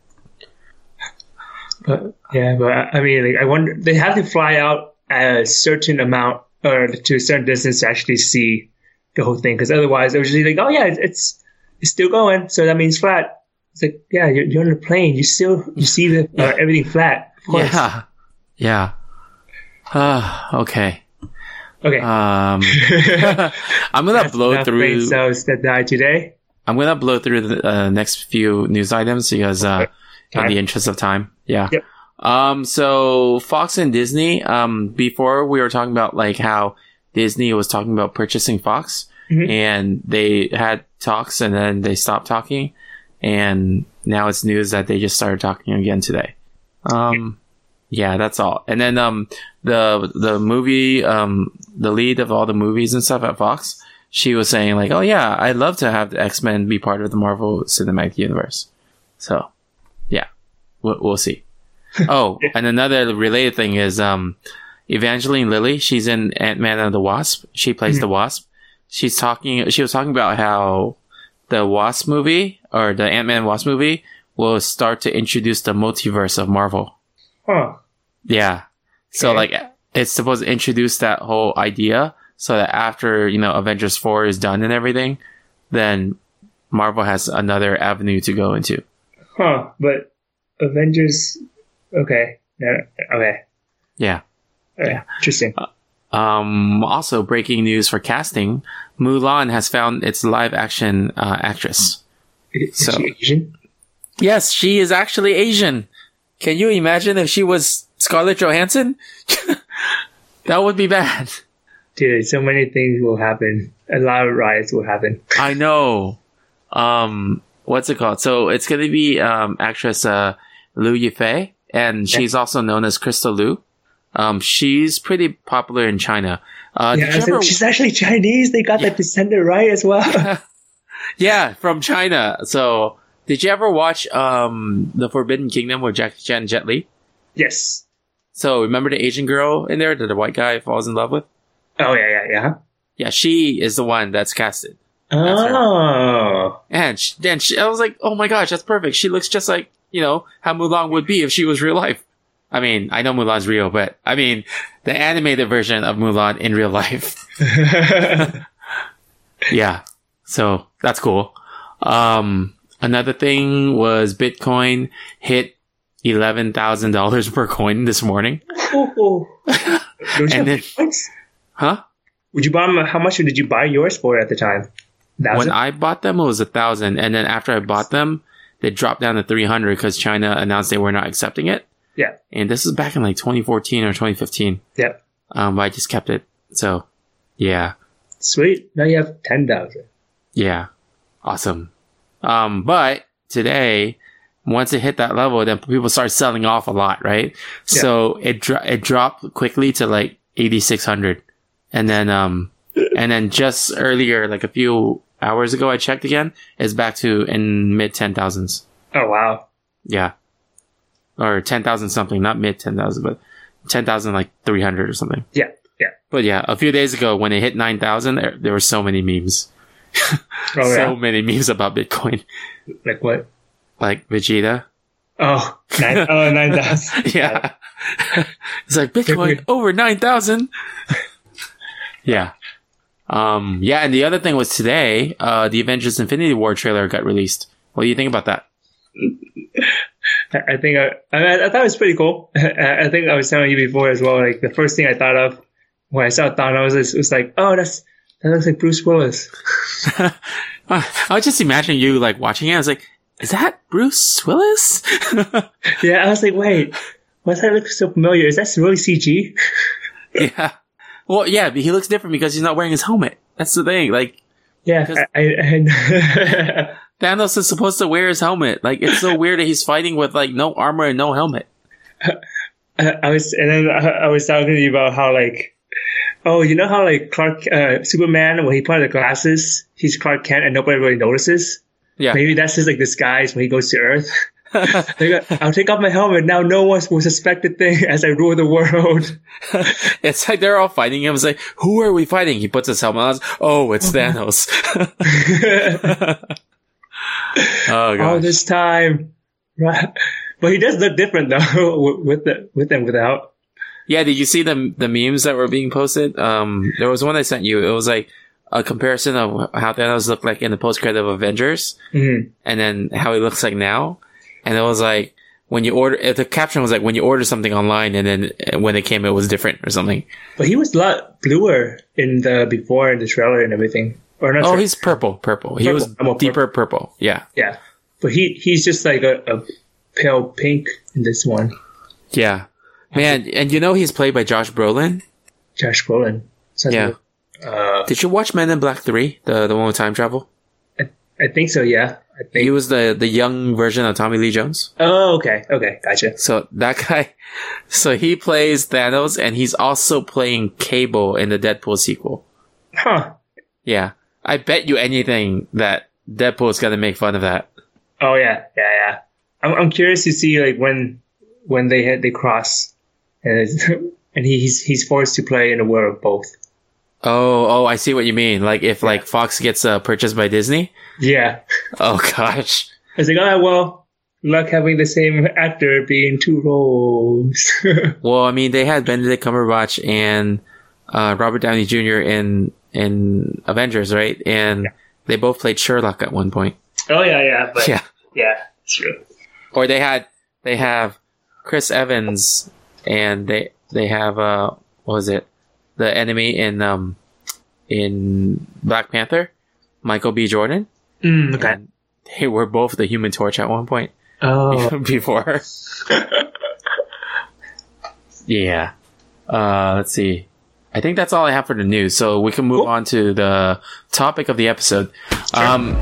But yeah, but I mean, like, I wonder they have to fly out a certain amount or to a certain distance to actually see the whole thing, because otherwise it was just like, oh yeah, it's, it's still going, so that means flat. It's like, yeah, you're, you're on a plane, you still you see the uh, everything flat. Of course. yeah, yeah. Ah, okay. Okay. Um, I'm gonna blow through. cells that died today. I'm gonna blow through the uh, next few news items because, uh, in the interest of time. Yeah. Yep. Um, so Fox and Disney, um, before we were talking about like how Disney was talking about purchasing Fox Mhm. and they had talks and then they stopped talking and now it's news that they just started talking again today. Um, yeah, that's all. And then, um, the, the movie, um, the lead of all the movies and stuff at Fox, she was saying like, oh yeah, I'd love to have the X-Men be part of the Marvel Cinematic Universe. So, yeah, we'll, we'll see. oh, and another related thing is, um, Evangeline Lilly, she's in Ant-Man and the Wasp. She plays the Wasp. She's talking, she was talking about how the Wasp movie or the Ant-Man Wasp movie will start to introduce the multiverse of Marvel. Huh. Yeah. So Okay. like it's supposed to introduce that whole idea so that after, you know, Avengers 4 is done and everything, then Marvel has another avenue to go into. Huh. But Avengers. Okay. Yeah, Okay. Yeah. Okay. Interesting. Um, also breaking news for casting, Mulan has found its live action uh, actress. Is so- she Asian? Yes, she is actually Asian. Can you imagine if she was Scarlett Johansson? that would be bad. Dude, so many things will happen. A lot of riots will happen. I know. Um, what's it called? So it's going to be um, actress uh, Liu Yifei, and she's also known as Crystal Liu. Um, she's pretty popular in China. Uh, Yeah, did I you said, ever- she's actually Chinese. They got that descendant right as well. yeah, from China. So, did you ever watch um the Forbidden Kingdom with Jackie Chan and Jet Li? yes. So, remember the Asian girl in there that the white guy falls in love with? Oh yeah, yeah, yeah. Yeah, she is the one that's casted. Oh. And she, then she, I was like, oh my gosh, that's perfect. She looks just like, you know, how Mulan would be if she was real life. I mean, I know Mulan's real, but I mean, the animated version of Mulan in real life. yeah. So that's cool. Um, another thing was Bitcoin hit $11,000 per coin this morning. oh. And then-. Huh? Would you buy them? How much did you buy yours for at the time? When I bought them, it was a thousand. And then after I bought them, they dropped down to 300 because China announced they were not accepting it. yeah. And this is back in like 2014 or 2015. Yep. Um, but I just kept it. So, yeah, Sweet. Now you have ten thousand. yeah, awesome. Um, but today, once it hit that level, then people start selling off a lot, right? So it dro- it dropped quickly to like 8600, and then um, and then just earlier, like a few hours ago, I checked again, it's back to in mid ten thousands. Oh wow. Yeah, or ten thousand something, not mid ten thousand, but ten thousand like three hundred or something. Yeah. Yeah. But yeah, a few days ago when it hit 9,000, there, there were so many memes. Oh so yeah. many memes about Bitcoin. Like what? Like Vegeta. Oh, nine. oh, nine thousand. Yeah. it's like Bitcoin over 9,000. yeah. Um, yeah. And the other thing was today, uh, the Avengers Infinity War trailer got released. What do you think about that? I think I, I, I thought it was pretty cool. I I think I was telling you before as well. Like the first thing I thought of when I saw Thanos was, was like, oh, that's that looks like Bruce Willis. I was just imagining you like watching it. I was like, is that Bruce Willis? Yeah, I was like, wait, why does that look so familiar? Is that really CG? yeah. Well, yeah, but he looks different because he's not wearing his helmet. That's the thing. Like, Yeah, I, I, Thanos is supposed to wear his helmet. Like it's so weird that he's fighting with like no armor and no helmet. I, I was, and then I was talking to you about how like, oh, you know how like Clark, uh, Superman when he put on the glasses, he's Clark Kent and nobody really notices. Yeah. Maybe that's his like disguise when he goes to Earth. Like, I'll take off my helmet now. No one will suspect a thing as I rule the world. It's like they're all fighting him. It's like, who are we fighting? He puts his helmet on. Oh, it's Thanos. oh god. All this time, right? But he does look different though with- with the with and without. Yeah, did you see the the memes that were being posted? Um, there was one I sent you. It was like a comparison of how Thanos looked like in the post credit of Avengers, Mhm. and then how he looks like now. And it was like when you order. The caption was like when you order something online, and then when it came, it was different or something. But he was a lot bluer in the before in the trailer and everything. Or not? Oh, tra- he's purple, purple. He Purple. was I'm deeper purple. Yeah, yeah. But he he's just like a, a pale pink in this one. yeah, man. And you know he's played by Josh Brolin. Josh Brolin. Sounds Yeah. like- Uh, Did you watch Men in Black Three, the the one with time travel? I, I think so. Yeah. I think. He was the the young version of Tommy Lee Jones. oh, okay. Okay. Gotcha. So that guy, so he plays Thanos, and he's also playing Cable in the Deadpool sequel. Huh. Yeah, I bet you anything that Deadpool is gonna make fun of that. Oh yeah. Yeah. Yeah. I'm I'm curious to see like when when they hit they cross, and and he's he's forced to play in a world of both. Oh, oh, I see what you mean. Like if like Fox gets uh, purchased by Disney. Yeah. Oh gosh. I was like, oh well, luck having the same actor being two roles. Well, I mean, they had Benedict Cumberbatch and uh, Robert Downey Jr. in in Avengers, right? And they both played Sherlock at one point. oh yeah, yeah, but Yeah. yeah, it's true. Or they had they have Chris Evans and they they have uh what was it the enemy in um in Black Panther, Michael B. Jordan. Mm, okay. And they were both the Human Torch at one point Oh, before. yeah. Uh, let's see. I think that's all I have for the news. So we can move Cool. on to the topic of the episode. Um,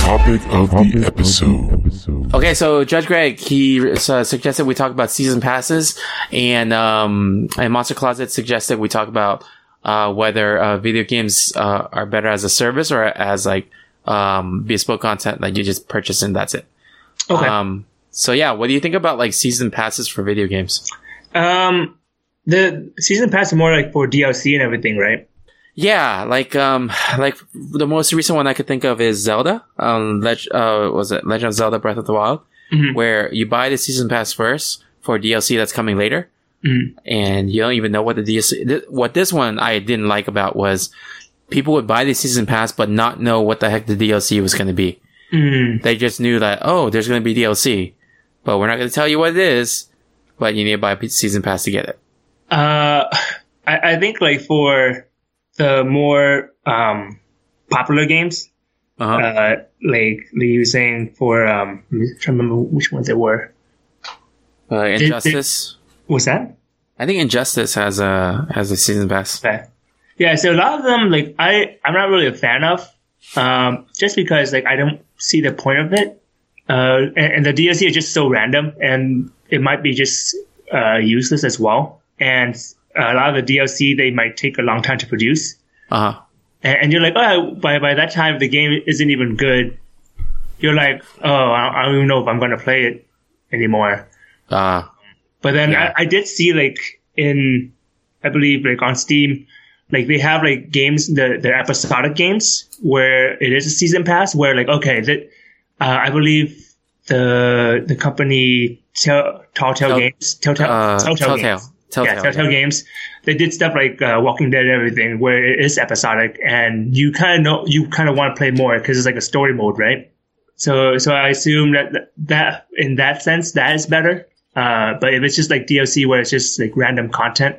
Topic of the episode. Okay, so Judge Greg he uh, suggested we talk about season passes, and um, and Monster Closet suggested we talk about uh, whether uh, video games uh, are better as a service or as like um, bespoke content that you just purchase and that's it. Okay. Um, so yeah, what do you think about like season passes for video games? Um, the season pass is more like for DLC and everything, right? Yeah, like um, like the most recent one I could think of is Zelda. Um, Leg- uh, was it Legend of Zelda: Breath of the Wild, where you buy the season pass first for DLC that's coming later, and you don't even know what the DLC. Th- what this one I didn't like about was people would buy the season pass but not know what the heck the DLC was going to be. They just knew that oh, there's going to be DLC, but we're not going to tell you what it is. But you need to buy a season pass to get it. Uh, I, I think like for the more um popular games, Uh-huh. uh, like they using for um, I'm trying to remember which ones it were. Uh, Injustice. What's that? I think Injustice has a has a season pass. Okay. Yeah, so a lot of them, like I, I'm not really a fan of, um, just because like I don't see the point of it. Uh, and, and the DLC is just so random, and it might be just uh, useless as well. And a lot of the DLC they might take a long time to produce, Uh huh. and, and you're like, oh, by by that time the game isn't even good. You're like, oh, I don't, I don't even know if I'm going to play it anymore. Uh, But then Yeah. I, I did see like in, I believe like on Steam, like they have like games, the the episodic games where it is a season pass where like okay that uh, I believe the the company Tell, Telltale Tell- Games Telltale uh, Telltale, Telltale. Games. Telltale. yeah Telltale Games they did stuff like uh, Walking Dead and everything where it is episodic and you kind of know you kind of want to play more because it's like a story mode right so so I assume that that in that sense that is better uh, but if it's just like DLC where it's just like random content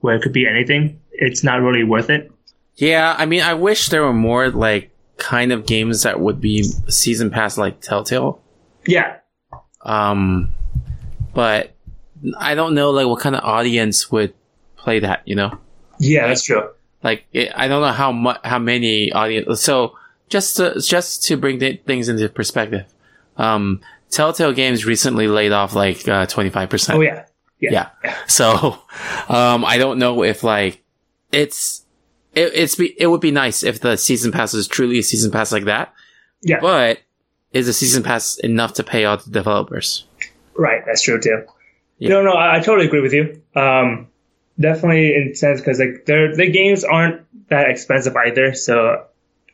where it could be anything, it's not really worth it. Yeah, I mean, I wish there were more like kind of games that would be season pass like Telltale. Yeah. Um, but I don't know like what kind of audience would play that. You know, Yeah, that's true. like it, I don't know how much how many audience. So just to just to bring th- things into perspective, um, Telltale Games recently laid off like twenty five percent. Oh yeah. Yeah. yeah. So, um, I don't know if like it's it, it's be, it would be nice if the season pass is truly a season pass like that. Yeah. But is a season pass enough to pay all the developers? Right. That's true too. Yeah. No, no, I, I totally agree with you. Um, definitely in sense because like their the games aren't that expensive either, so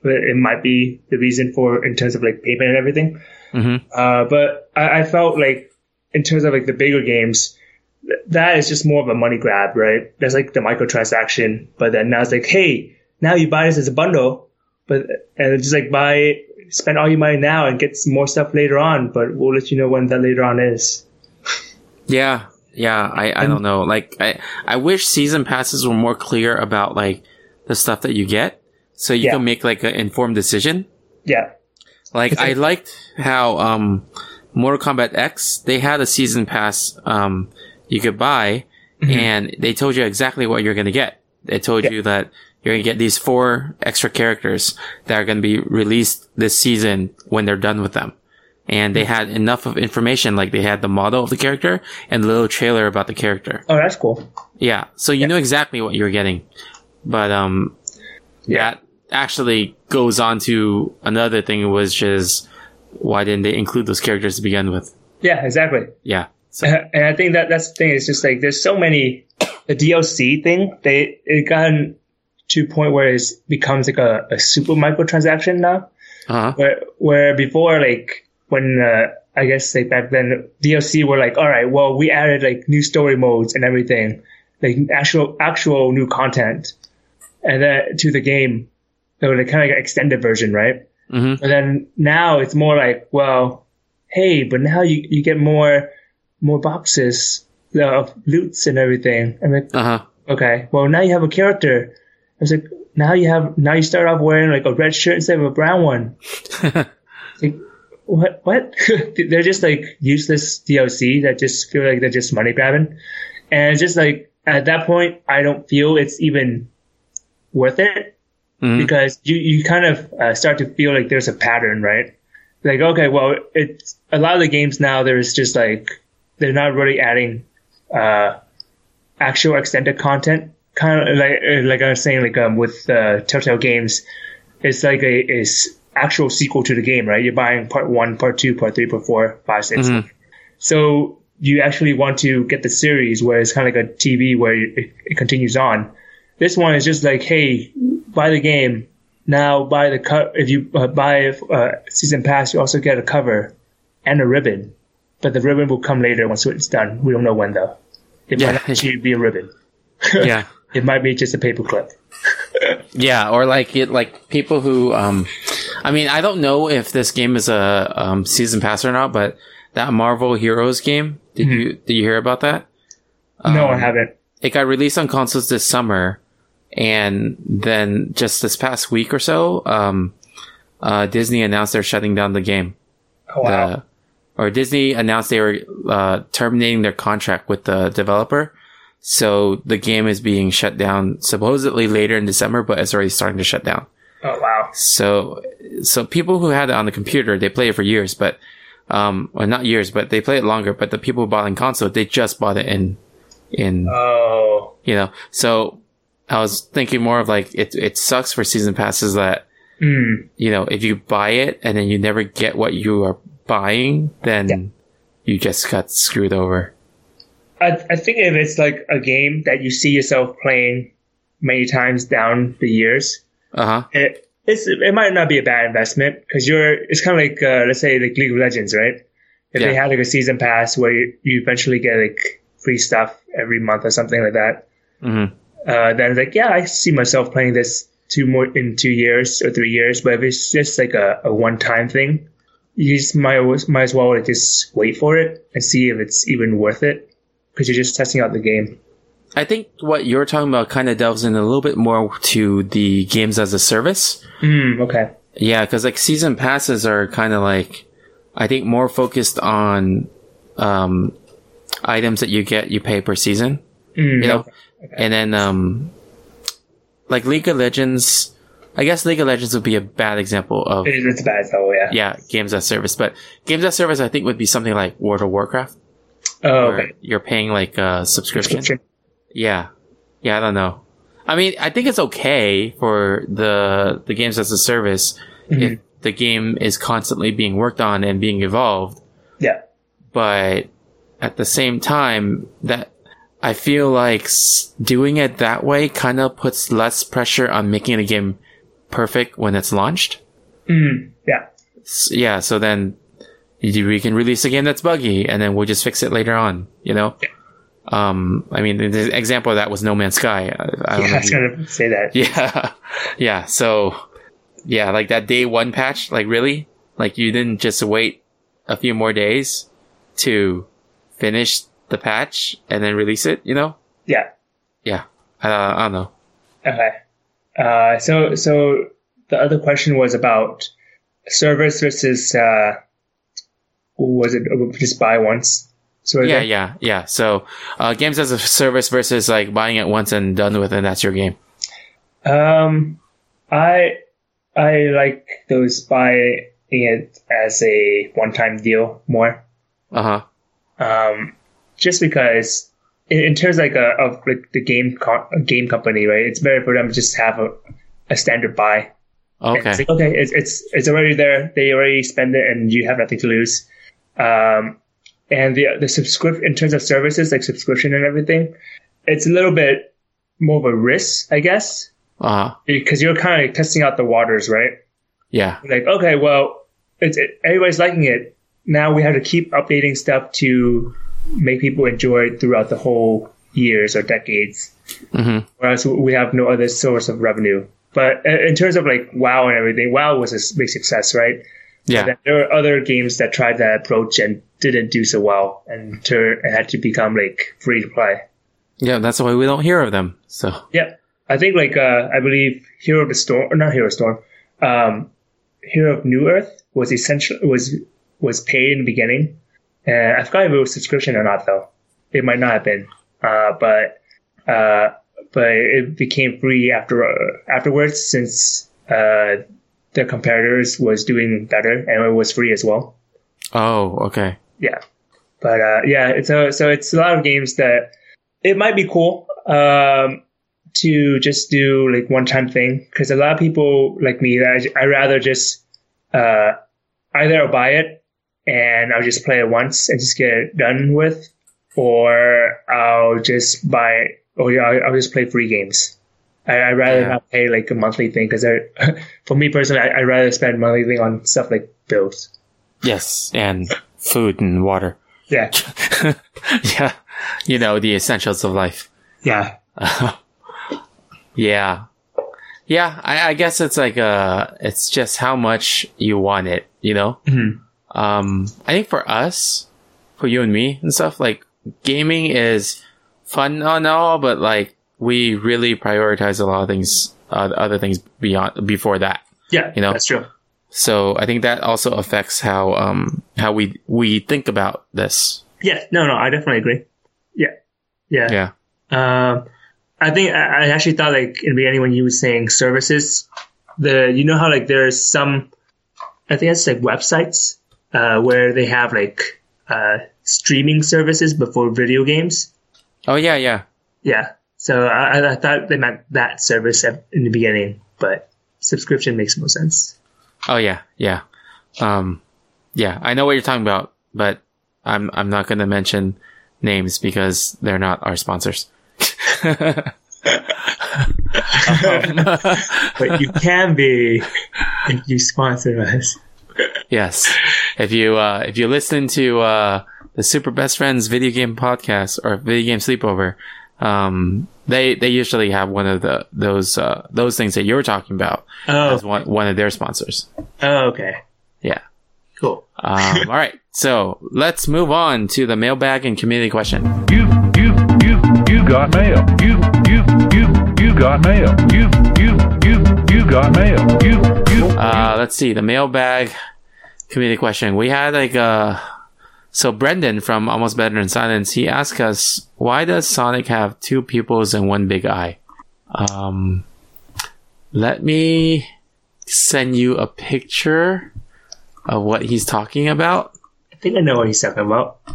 it might be the reason for in terms of like payment and everything. Mhm. Uh, but I, I felt like in terms of like the bigger games, th- that is just more of a money grab, right? That's like the microtransaction. But then now it's like, hey, now you buy this as a bundle, but and it's just like buy spend all your money now and get some more stuff later on. But we'll let you know when that later on is. Yeah. Yeah. I, I don't know. Like I, I wish season passes were more clear about like the stuff that you get. So you Yeah. can make like an informed decision. Yeah. Like I liked how um Mortal Kombat X they had a season pass um you could buy and they told you exactly what you're going to get. They told Yeah. you that you're going to get these four extra characters that are going to be released this season when they're done with them. And they had enough of information like they had the model of the character and a little trailer about the character. Oh, that's cool. Yeah. So you knew exactly what you were getting. But, um, that actually goes on to another thing, which is why didn't they include those characters to begin with? Yeah, exactly. Yeah. So, And I think that that's the thing. It's just like there's so many the DLC thing. They it gotten to a point where it becomes like a, a super microtransaction now. uh-huh. Where where before like when uh, I guess like back then DLC were like all right, well we added like new story modes and everything, like actual actual new content, and then to the game. So like kind of like an extended version, right? Mhm. But then now it's more like, well, hey, but now you, you get more more boxes of loots and everything. I'm like, Uh-huh. okay, well now you have a character. I was like, now you have now you start off wearing like a red shirt instead of a brown one. like, what? What? they're just like useless DLC that just feel like they're just money grabbing, and it's just like at that point, I don't feel it's even worth it Mhm. because you you kind of uh, start to feel like there's a pattern, right? like okay, well, it's a lot of the games now. There's just like they're not really adding uh, actual extended content. Kind of like like I was saying, like um, with uh, Telltale Games, it's like a is actual sequel to the game, right? You're buying part one, part two, part three, part four, five, six. So you actually want to get the series where it's kind of like a TV where it, it continues on. This one is just like, hey, buy the game now. Buy the co- if you uh, buy uh, season pass, you also get a cover and a ribbon. But the ribbon will come later once it's done. We don't know when though. It Yeah. might actually be a ribbon. Yeah. It might be just a paperclip. Yeah, or like it, like people who, um, I mean, I don't know if this game is a um, season pass or not, but that Marvel Heroes game, did you did you hear about that? no, Um, I haven't. It got released on consoles this summer, and then just this past week or so, um, uh, Disney announced they're shutting down the game. Oh, wow. Uh, or Disney announced they were uh, terminating their contract with the developer. So the game is being shut down supposedly later in December, but it's already starting to shut down. Oh wow. So, so people who had it on the computer, they play it for years, but, um, well, not years, but they play it longer. But the people who bought it in console, they just bought it in, in, Oh. you know. So I was thinking more of like it. It sucks for season passes that Mm. you know if you buy it and then you never get what you are buying, then you just got screwed over. I, I think if it's like a game that you see yourself playing many times down the years, Uh huh. it it's, it might not be a bad investment because you're it's kind of like uh, let's say like League of Legends, right? If they Yeah. had like a season pass where you, you eventually get like free stuff every month or something like that, hmm uh, then like yeah, I see myself playing this two more in two years or three years. But if it's just like a, a one time thing, you just might might as well like, just wait for it and see if it's even worth it because you're just testing out the game. I think what you're talking about kind of delves in a little bit more to the games as a service. Mm, okay. Yeah, because like season passes are kind of like, I think more focused on um, items that you get you pay per season. Mm, You know, okay. and then um, like League of Legends. I guess League of Legends would be a bad example of It is, it's bad though, yeah. yeah games as service, but games as service I think would be something like World of Warcraft, Oh, okay. you're paying like a subscription. Subscription. Yeah. Yeah, I don't know. I mean, I think it's okay for the the games as a service if the game is constantly being worked on and being evolved, Yeah. but at the same time that I feel like doing it that way kind of puts less pressure on making the game perfect when it's launched. Mm, yeah. S- yeah, so then you- we can release a game that's buggy and then we'll just fix it later on, you know? Um, I mean, the example of that was No Man's Sky. I, I don't yeah know. I was you- gonna say that. yeah. Yeah. So, yeah, like that day one patch, like really? Like you didn't just wait a few more days to finish the patch and then release it, you know? Yeah. Yeah. I, I don't know. Okay. Uh, so, so the other question was about service versus, uh, was it just buy once? So Yeah, yeah, yeah. So, uh, games as a service versus like buying it once and done with and that's your game. Um, I I like those buying it as a one-time deal more. Uh huh. Um, just because in, in terms like a, of like the game co- game company, right? It's better for them to just have a, a standard buy. And It's Okay. like, okay, it's, it's it's already there. They already spend it, and you have nothing to lose. Um, and the the subscription in terms of services like subscription and everything, it's a little bit more of a risk, I guess, Uh huh. because you're kind of like testing out the waters, right? Yeah. Like, okay, well, it's it, everybody's liking it. Now we have to keep updating stuff to make people enjoy it throughout the whole years or decades. hmm Whereas we have no other source of revenue. But uh, in terms of like WoW and everything, WoW was a big success, right? Yeah. There are other games that tried that approach and didn't do so well, and had to become like free to play. Yeah. That's why we don't hear of them. So, Yeah, I think like uh, I believe Hero of the Storm, or not Hero of Storm, um, Hero of Newerth was essential was was paid in the beginning, and I forgot if it was subscription or not though. It might not have been, uh, but uh, but it became free after uh, afterwards since uh, their competitors was doing better and it was free as well. Oh, okay. Yeah, but uh, yeah, it's a, so it's a lot of games that it might be cool um, to just do like one time thing because a lot of people like me, I I rather just uh, either I'll buy it and I'll just play it once and just get it done with, or I'll just buy or yeah, I'll, I'll just play free games. I, I'd rather Yeah. not pay like a monthly thing because for me personally, I, I'd rather spend monthly thing on stuff like bills. Yes, and food and water. Yeah, yeah, you know the essentials of life. yeah, Yeah, yeah. I, I guess it's like uh, it's just how much you want it. You know. Mhm. Um, I think for us, for you and me and stuff, like gaming is fun and all, but like we really prioritize a lot of things, uh, other things beyond before that. yeah. You know? that's true. So I think that also affects how um how we we think about this. Yeah, no, no, I definitely agree. Yeah, yeah. Yeah. Um, I think I, I actually thought like in the beginning when you were saying services, the you know how like there's some, I think it's like websites uh, where they have like uh, streaming services before video games. Oh yeah, yeah. Yeah, so I, I thought they meant that service in the beginning, but subscription makes more sense. Oh yeah, yeah. Um, yeah. I know what you're talking about, but I'm I'm not going to mention names because they're not our sponsors. But you can be if you sponsor us. Yes. If you uh if you listen to uh the Super Best Friends video game podcast or video game sleepover, um they they usually have one of the those uh those things that you're talking about Oh, as one one of their sponsors. oh okay, Yeah. cool. Um all right. So, let's move on to the mailbag and community question. You, you, you, you got mail. You, you, you, you got mail. You, you, you, you got mail. You, you. Uh let's see, the mailbag community question. We had like uh so Brendan from Almost Better Than Silence, he asked us, why does Sonic have two pupils and one big eye? Um, let me send you a picture of what he's talking about. I think I know what he's talking about. You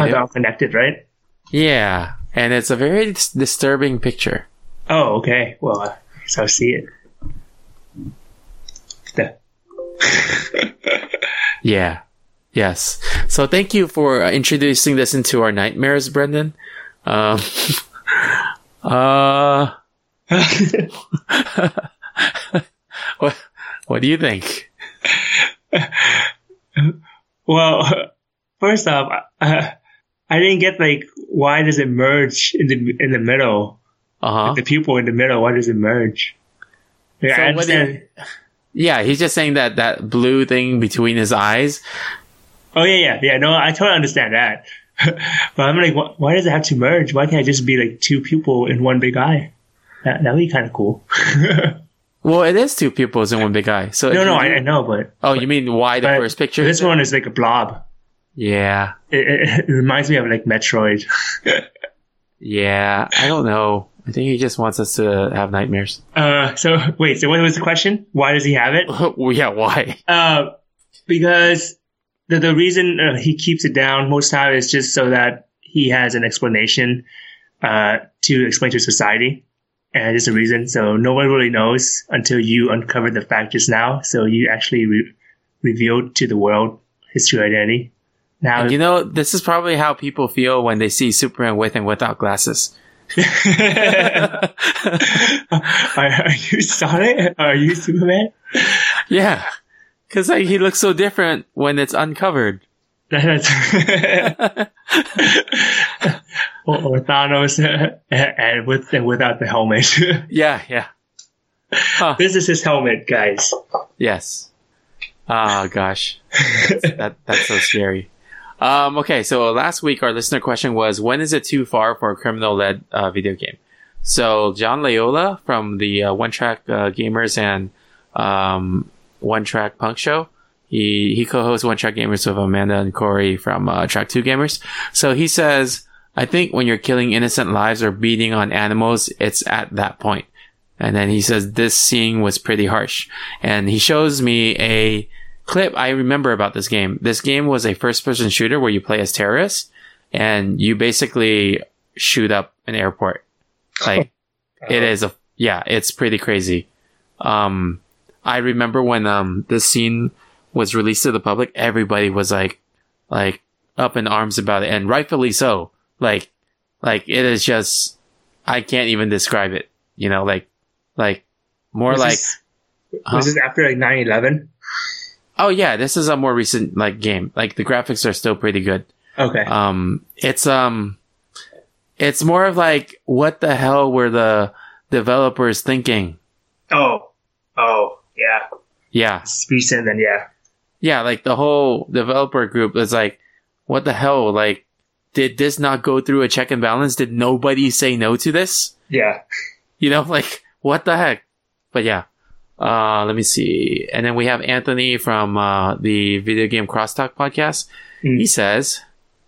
How they're all connected, right? Yeah, and it's a very dis- disturbing picture. Oh, okay. Well, I guess I'll see it. Yeah. Yes. So thank you for uh, introducing this into our nightmares, Brendan. Um, uh, what, what do you think? well, first off, uh, I didn't get like why does it merge in the in the middle? Uh huh. The pupil in the middle. Why does it merge? Yeah, So I do. Yeah, he's just saying that that blue thing between his eyes. Oh yeah, yeah, yeah. No, I totally understand that. but I'm like, wh- why does it have to merge? Why can't it just be like two pupil in one big eye? That that'd be kind of cool. Well, it is two pupils in one big eye. So no, no, you I, I know, but oh, you mean why the first picture? This one is like a blob. Yeah, It, it, it reminds me of like Metroid. yeah. I don't know. I think he just wants us to have nightmares. Uh, so wait, so what was the question? Why does he have it? yeah, why? Uh, because the the reason uh, he keeps it down most time is just so that he has an explanation uh, to explain to society, and it's a reason. So no one really knows until you uncover the fact just now. So you actually re- revealed to the world his true identity. Now, And you know, this is probably how people feel when they see Superman with and without glasses. are, are you Sonic? Are you Superman? Yeah, because like, he looks so different when it's uncovered. That's or, or Thanos and with and without the helmet. Yeah, yeah, this is his helmet, guys. yes. Oh gosh, that's, that that's so scary. Um, okay, so last week our listener question was, when is it too far for a criminal-led uh, video game? So John Layola from the uh, One Track uh, Gamers and um, One Track Punk Show. He he co-hosts One Track Gamers with Amanda and Corey from uh, Track Two Gamers. So he says, I think when you're killing innocent lives or beating on animals, it's at that point. And then he says this scene was pretty harsh. And he shows me a clip I remember about this game. This game was a first person shooter where you play as terrorists and you basically shoot up an airport. Like it is a yeah, it's pretty crazy. Um I remember when um this scene was released to the public, everybody was like like up in arms about it and rightfully so. Like like it is just I can't even describe it. You know, like like more Was like this- was this after like 9-11? oh yeah, this is a more recent like game. Like the graphics are still pretty good. Okay. Um, it's um, it's more of like what the hell were the developers thinking? oh. Oh. Yeah. Yeah, It's recent then, yeah. yeah, like the whole developer group is like, what the hell? Like, did this not go through a check and balance? Did nobody say no to this? Yeah. You know, like what the heck? But yeah. Uh, let me see. And then we have Anthony from uh, the Video Game Crosstalk podcast. Mm. He says,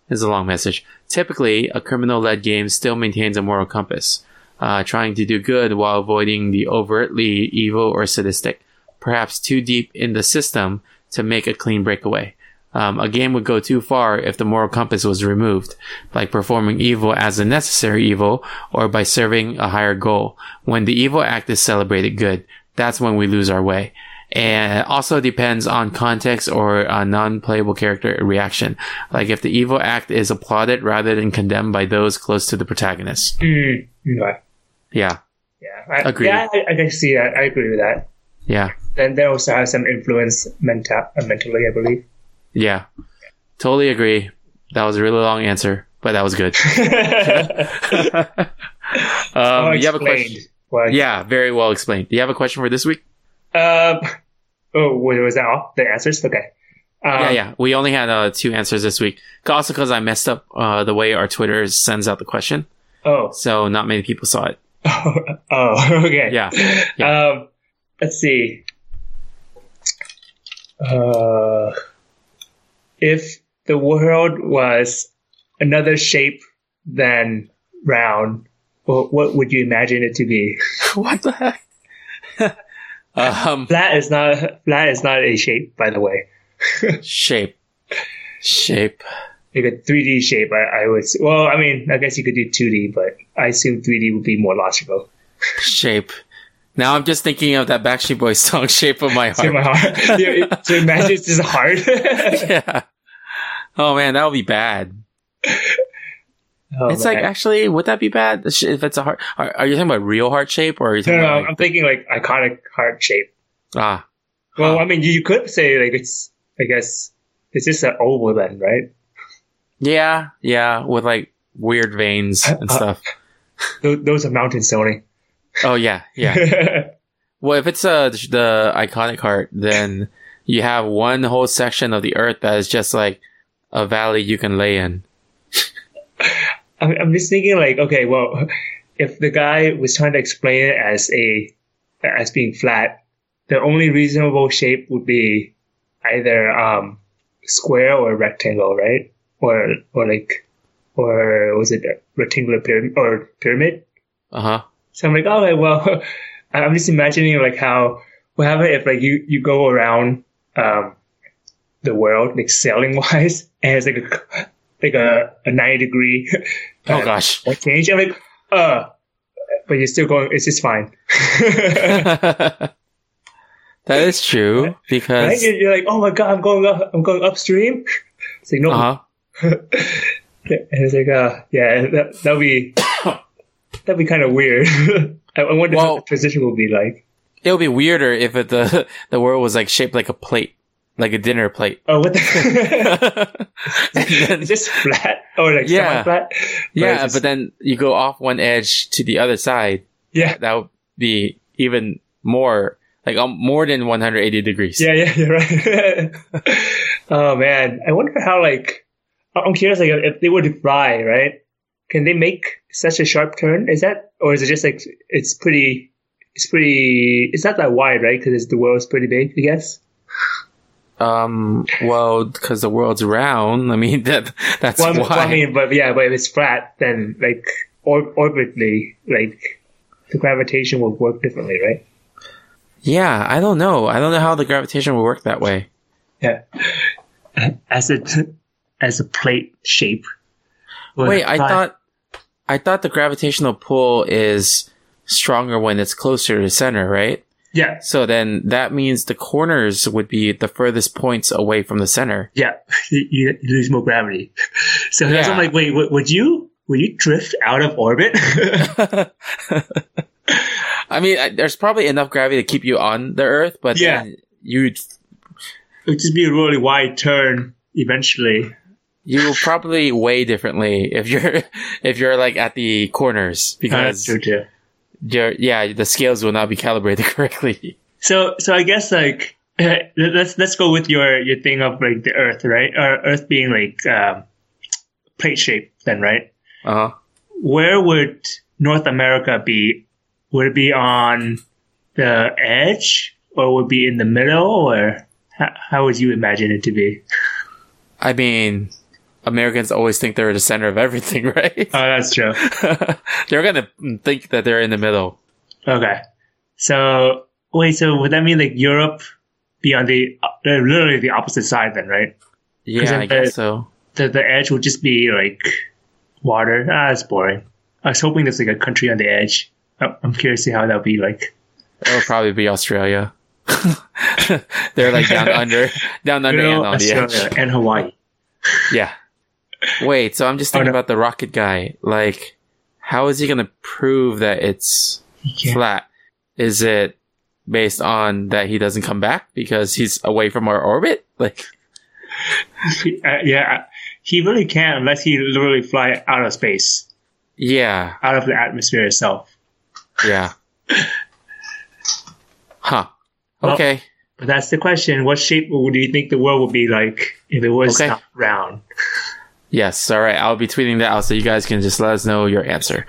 this is a long message. Typically, a criminal-led game still maintains a moral compass, uh, trying to do good while avoiding the overtly evil or sadistic, perhaps too deep in the system to make a clean breakaway. Um, a game would go too far if the moral compass was removed, like performing evil as a necessary evil or by serving a higher goal. When the evil act is celebrated good, that's when we lose our way. And it also depends on context or a non-playable character reaction. Like if the evil act is applauded rather than condemned by those close to the protagonist. Mm. Okay. Yeah. Yeah. I, Agreed. Yeah, I, I see that. I agree with that. Yeah. Then they also have some influence menta- uh, mentally, I believe. Yeah. Totally agree. That was a really long answer, but that was good. um, you have a question? Explained. Well, Yeah, very well explained. Do you have a question for this week? Um, oh, wait, was that all? The answers? Okay. Um, yeah, yeah. We only had uh, two answers this week. Also, because I messed up uh, the way our Twitter sends out the question, Oh. so not many people saw it. oh, okay. Yeah, yeah. Um, let's see. Uh, if the world was another shape than round, what, would you imagine it to be? what the heck? um, Flat is not flat is not a shape, by the way. shape, shape. Like a 3D shape, I, I would. s- Well, I mean, I guess you could do 2D, but I assume 3D would be more logical. shape. Now I'm just thinking of that Backstreet Boys song, "Shape of My Heart." my heart. Yeah, it- to imagine it's just hard. yeah. Oh man, that would be bad. Oh, it's like actually, would that be bad if it's a heart? Are, are you talking about real heart shape, or are you No, talking no, about I'm thinking like iconic heart shape. ah? Well, Huh. I mean, you, could say like it's, I guess, it's just an oval then, right? Yeah, yeah, with like weird veins and Uh, stuff. Those, those are mountains, Tony. Oh yeah, yeah. Well, if it's uh, the iconic heart, then you have one whole section of the earth that is just like a valley you can lay in. I'm, I'm just thinking like, okay, well, if the guy was trying to explain it as a, as being flat, the only reasonable shape would be either, um, square or rectangle, right? Or, or like, or was it a rectangular pyramid or pyramid? Uh huh. So I'm like, oh, well, I'm just imagining like how what if like you you go around um the world like sailing wise and it's like a like a, a 90 degree Oh gosh. uh, change. I'm like, uh, but you're still going. It's just fine. that is true right? because You're, you're like, oh my god, I'm going up. I'm going upstream. It's like no, uh huh. and it's like, uh, yeah, that that'd be that'd be kind of weird. I, I wonder Well- what the transition will be like. It would be weirder if it, the the world was like shaped like a plate, like a dinner plate. Oh, what the? Then- just flat or like Yeah. semi-flat. yeah, just- but then you go off one edge to the other side. yeah, That would be even more like um, more than 180 degrees. yeah, yeah, you're right. oh man, I wonder how like I'm curious like if they were to fly, right? Can they make such a sharp turn? Is that or is it just like it's pretty? It's pretty. It's not that wide, right? Because the world's pretty big, I guess. Um. Well, because the world's round. I mean that that's Well, I mean- why. well, I mean, but yeah, but if it's flat, then like or- orbitally, like the gravitation will work differently, right? Yeah, I don't know. I don't know how the gravitation will work that way. Yeah. As it as a plate shape. Wait, I thought I thought the gravitational pull is stronger when it's closer to the center, right? Yeah, So then that means the corners would be the furthest points away from the center. yeah. You, you lose more gravity. So Yeah. I'm like, wait, would, would you would you drift out of orbit? I mean, I- there's probably enough gravity to keep you on the Earth, but Yeah. then you'd it would just be a really wide turn eventually. You will probably weigh differently if you're if you're like at the corners Uh, because true too. your yeah the scales will not be calibrated correctly. So, so I guess like let's let's go with your your thing of like the Earth, right? Or Earth being like um, plate shape, then, right? Uh huh. Where would North America be? Would it be on the edge, or would it be in the middle, or how, how would you imagine it to be? I mean, Americans always think they're the center of everything, right? Oh, that's true. they're gonna think that they're in the middle. Okay. So wait, so would that mean like Europe be on the uh, literally the opposite side then, right? Yeah, I it- guess so. the the edge would just be like water. Ah, that's boring. I was hoping there's like a country on the edge. I- I'm curious to see how that would be like. It would probably be Australia. they're like down under, down under, You know, and on the Australia edge. and Hawaii. Yeah. Wait, so I'm just thinking Oh, no. about the rocket guy. Like, how is he gonna prove that it's flat? Is it based on that he doesn't come back because he's away from our orbit? Like, Uh, yeah, he really can't unless he literally fly out of space, yeah, out of the atmosphere itself. yeah. Huh. Well- Okay. But that's the question: What shape would you think the world would be like if it was Okay. not round? Yes. All right. I'll be tweeting that out so you guys can just let us know your answer.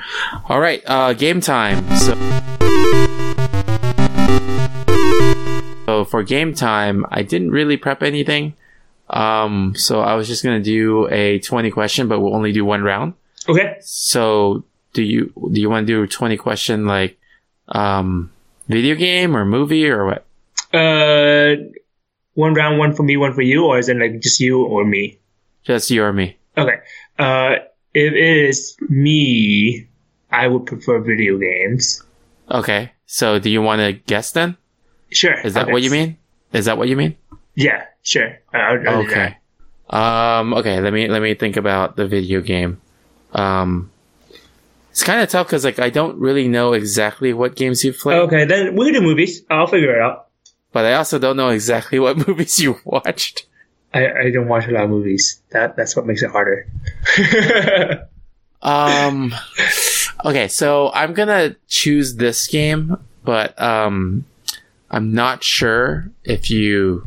All right. Uh, game time. So, so for game time, I didn't really prep anything. Um, so I was just gonna do a twenty question, but we'll only do one round. Okay. So do you do you want to do a twenty question like um video game or movie or what? Uh, one round, one for me, one for you, or is it like just you or me? Just you or me? Uh, if it is me, I would prefer video games. Okay. So do you want to guess then? Sure. Is that Okay. what you mean? Is that what you mean? Yeah, sure. I'll, I'll Okay. Um, okay, let me, let me think about the video game. Um, it's kind of tough because like I don't really know exactly what games you've played, Okay, then we can do movies. I'll figure it out. but I also don't know exactly what movies you watched. I, I don't watch a lot of movies. That that's what makes it harder. Um, okay, so I'm gonna choose this game, but um, I'm not sure if you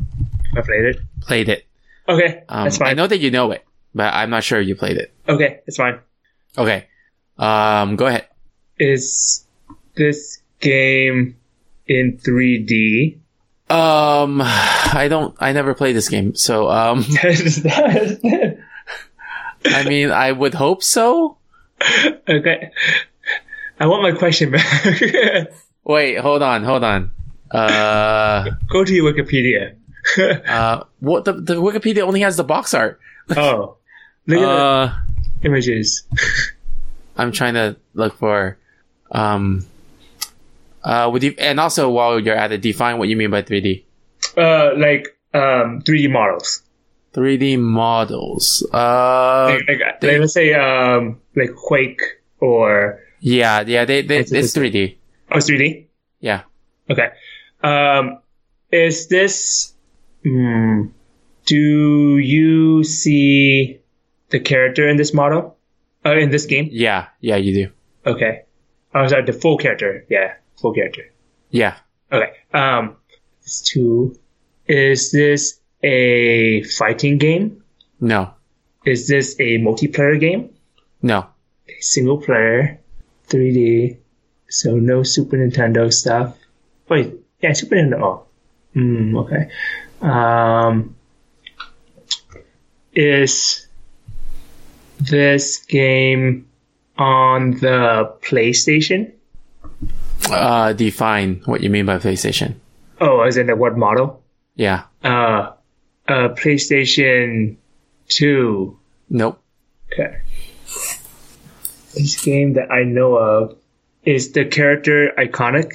I played it. played it. Okay, Um, that's fine. I know that you know it, but I'm not sure you played it. Okay, it's fine. Okay, um, go ahead. Is this game in 3D? Um, I don't. I never played this game, so um, I mean, I would hope so. okay. I want my question back. Wait, hold on, hold on. Uh, Go to your Wikipedia. uh, what the the Wikipedia only has the box art. oh, look at Uh, the images. I'm trying to look for. Um, uh, would you? And also, while you're at it, define what you mean by 3D. Uh, like um, 3D models. 3D models. Uh, Like, like, like, let's say um, like Quake or yeah, yeah, they, they It's- it's 3D. oh, it's 3D. Yeah. Okay. Um, is this? Hmm, do you see the character in this model? Uh, in this game? Yeah, yeah, you do. Okay. Oh, sorry, the full character. Yeah, full character. Yeah. Okay. Um, it's two. Is this a fighting game? No. Is this a multiplayer game? No. Okay, single player, 3D. So no Super Nintendo stuff. Wait, yeah, Super Nintendo. Oh, mm, okay. Um, is this game on the PlayStation? Uh, define what you mean by PlayStation. Oh, as in the what model? Yeah. Uh, uh, PlayStation 2. Nope. Okay. This game that I know of is the character iconic?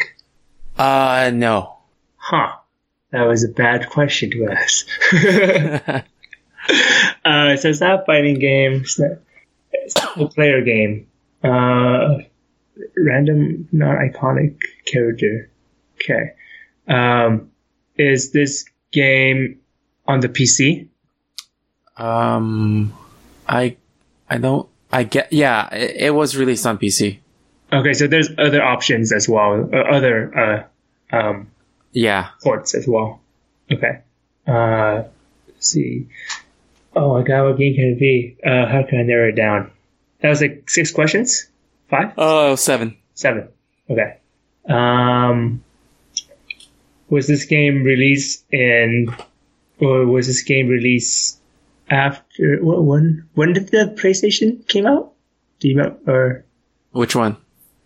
Uh, no. Huh. That was a bad question to ask. uh, so it's not a fighting game. It's not it's not a player game. Uh, random, not iconic character. Okay. Um, is this game on the PC? Um, I, I don't, I get, yeah, it, it was released on PC. Okay, so there's other options as well, uh, other uh, um, Yeah. ports as well. Okay. Uh, let's see. Oh my god, what game can it be? Uh, how can I narrow it down? That was like six questions? Five? Oh, seven. Seven. Okay. Um, was this game released in, or was this game released after, wh- when, when did the PlayStation came out? Do you know, or, Which one?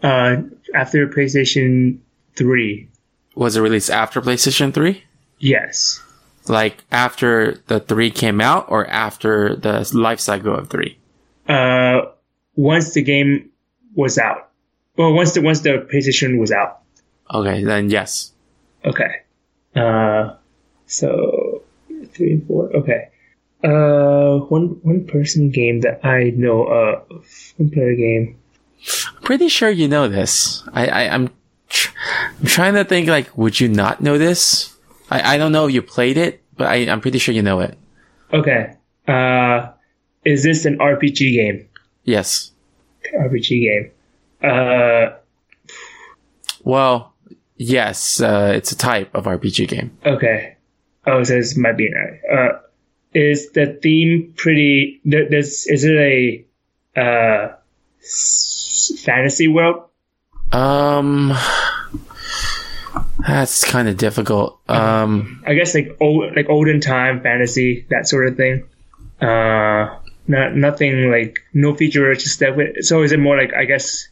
uh, after PlayStation 3? Was it released after PlayStation 3? Yes. Like after the 3 came out or after the life cycle of 3? Uh, once the game was out. Well, once the, once the PlayStation was out. Okay, then yes. Okay. Uh, so three, four. Okay. Uh, one one person game that I know of. One player game. I'm Pretty sure you know this. I, I I'm, tr- I'm trying to think like, would you not know this? I, I don't know if you played it, but I, I'm pretty sure you know it. Okay. Uh, is this an RPG game? Yes. RPG game. Uh, Well, yes, uh, it's a type of RPG game. okay. Oh, so this might be an. Uh, is the theme pretty? th- This is it a uh s- fantasy world? Um, that's kind of difficult. Um, I guess like old, like olden time fantasy, that sort of thing. Uh, not nothing like no feature just that. Way. So is it more like I guess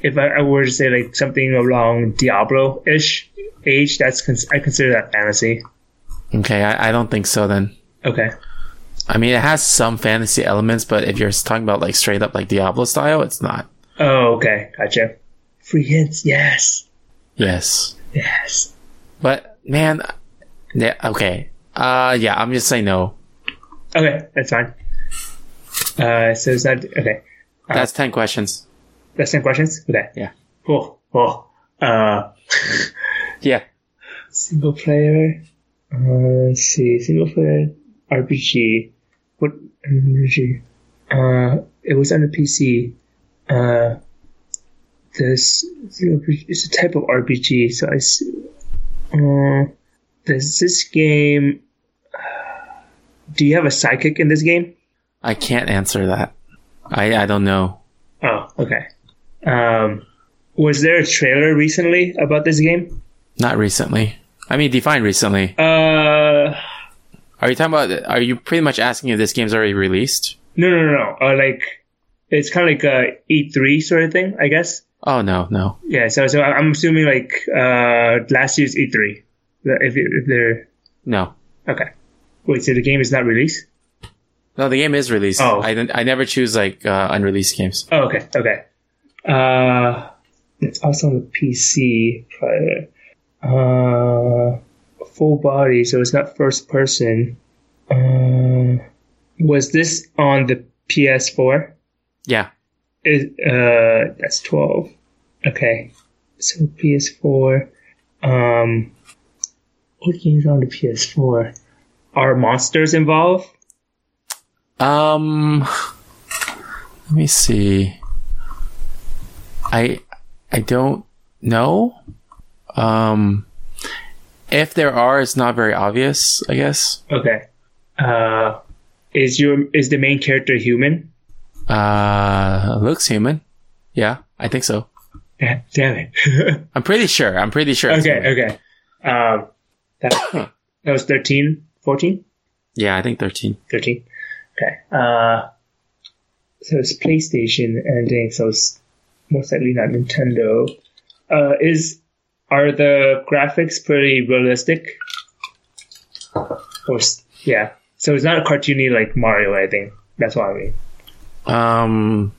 if I, I were to say like something along Diablo ish age, that's cons- I consider that fantasy. okay, I, I don't think so then. Okay. I mean, it has some fantasy elements, but if you're talking about like straight up like Diablo style, it's not. Oh, okay, gotcha. Free hints, yes, Yes. yes. But man, yeah, okay. Uh, yeah, I'm just saying no. Okay, that's fine. Uh, so it's not okay. That's 10 questions. That's ten questions. Okay. Yeah. Cool. Cool. Uh. Yeah. Single player. Uh, let's see. Single player RPG. What RPG? Uh, it was on the PC. Uh, this it's a type of RPG. So I. s- Uh, does this game? Do you have a psychic in this game? I can't answer that. I, I don't know. Oh, okay. Um, was there a trailer recently about this game? Not recently. I mean, define recently. Uh, Are you talking about, are you pretty much asking if this game's already released? No, no, no, no. Uh, like it's kind of like a E3 sort of thing, I guess. Oh, no, no. Yeah. So, so I'm assuming like uh, last year's E3. If if they're No. okay. Wait, so the game is not released? No, the game is released. Oh. I, I never choose like, uh, unreleased games. Oh, okay, okay. Uh, it's also on the PC. Uh, full body, so it's not first person. Uh, was this on the PS4? Yeah. It, uh, that's 12. Okay. So PS4. Um, what games on the PS4? Are monsters involved? Um, let me see. I, I don't know. Um, if there are, it's not very obvious, I guess. Okay. Uh, is your, is the main character human? Uh, looks human. Yeah, I think so. Yeah, Damn it. I'm pretty sure. I'm pretty sure. okay, okay. Um, that, that was 13, 14? Yeah, I think 13. 13. Okay. Uh, so it's PlayStation, and then so it's most likely not Nintendo. uh, is are the graphics pretty realistic? Or yeah, so it's not a cartoony like Mario. I think that's what I mean. Um,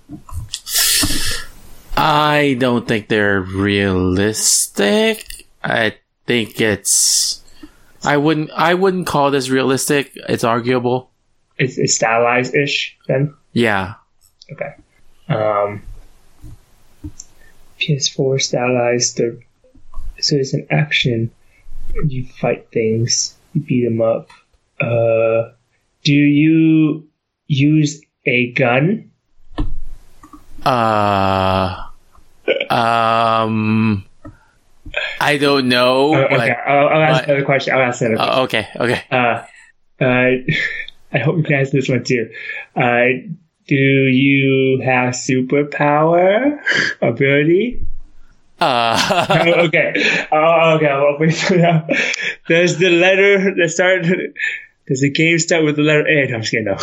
I don't think they're realistic. I think it's. I wouldn't. I wouldn't call this realistic. It's arguable. It's, it's stylized ish then. Yeah. Okay. Um, PS4 stylized. The, so it's an action. You fight things. You beat them up. Uh, do you use a gun? Uh. Um. I don't know. Uh, okay, but- I'll, I'll ask but- another question. I'll ask another question. uh, okay. Okay. Uh, uh, I hope you can answer this one too. Uh, do you have superpower ability? Uh. Oh, okay. Oh, okay. I'll wait for that. Does the letter that start? Does the game start with the letter A? No, I'm just kidding. No,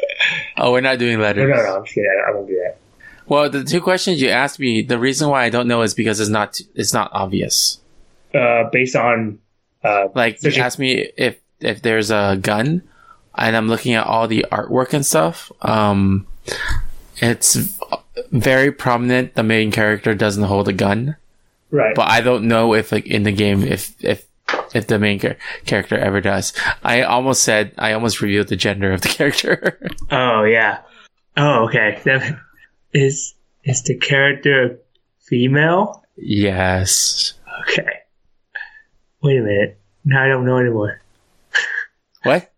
oh, we're not doing letters. no, no. I'm just kidding. I, I won't do that. Well, the two questions you asked me, the reason why I don't know is because it's not. It's not obvious. Uh, based on uh, Like you Searching- asked me if if there's a gun, and I'm looking at all the artwork and stuff. Um, it's very prominent. The main character doesn't hold a gun, right. but I don't know if like in the game if if if the main char- character ever does. I almost said I almost revealed the gender of the character. Oh yeah. Oh okay. Is is the character female? yes. Okay. Wait a minute. Now I don't know anymore. What?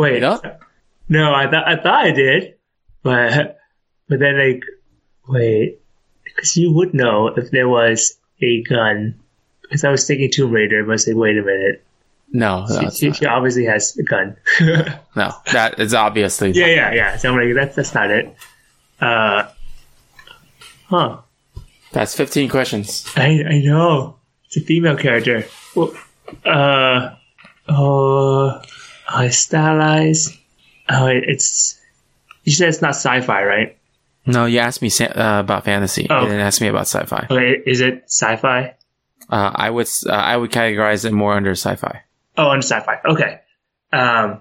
Wait. Don't? No, I thought I thought I did, but but then like wait, because you would know if there was a gun. Because I was thinking Tomb Raider, but I said, wait a minute, No, no, she, she, she obviously has a gun. no. That is obviously yeah, yeah, yeah. So I'm like, that's that's not it. Uh, huh. That's 15 questions. I I know it's a female character. Well, uh, oh, uh, stylized. Oh, it's. You said it's not sci-fi, right? No, you asked me uh, about fantasy. Oh. You didn't ask me about sci-fi. Okay, is it sci-fi? Uh, I would uh, I would categorize it more under sci-fi. Oh, under sci-fi. Okay. Um.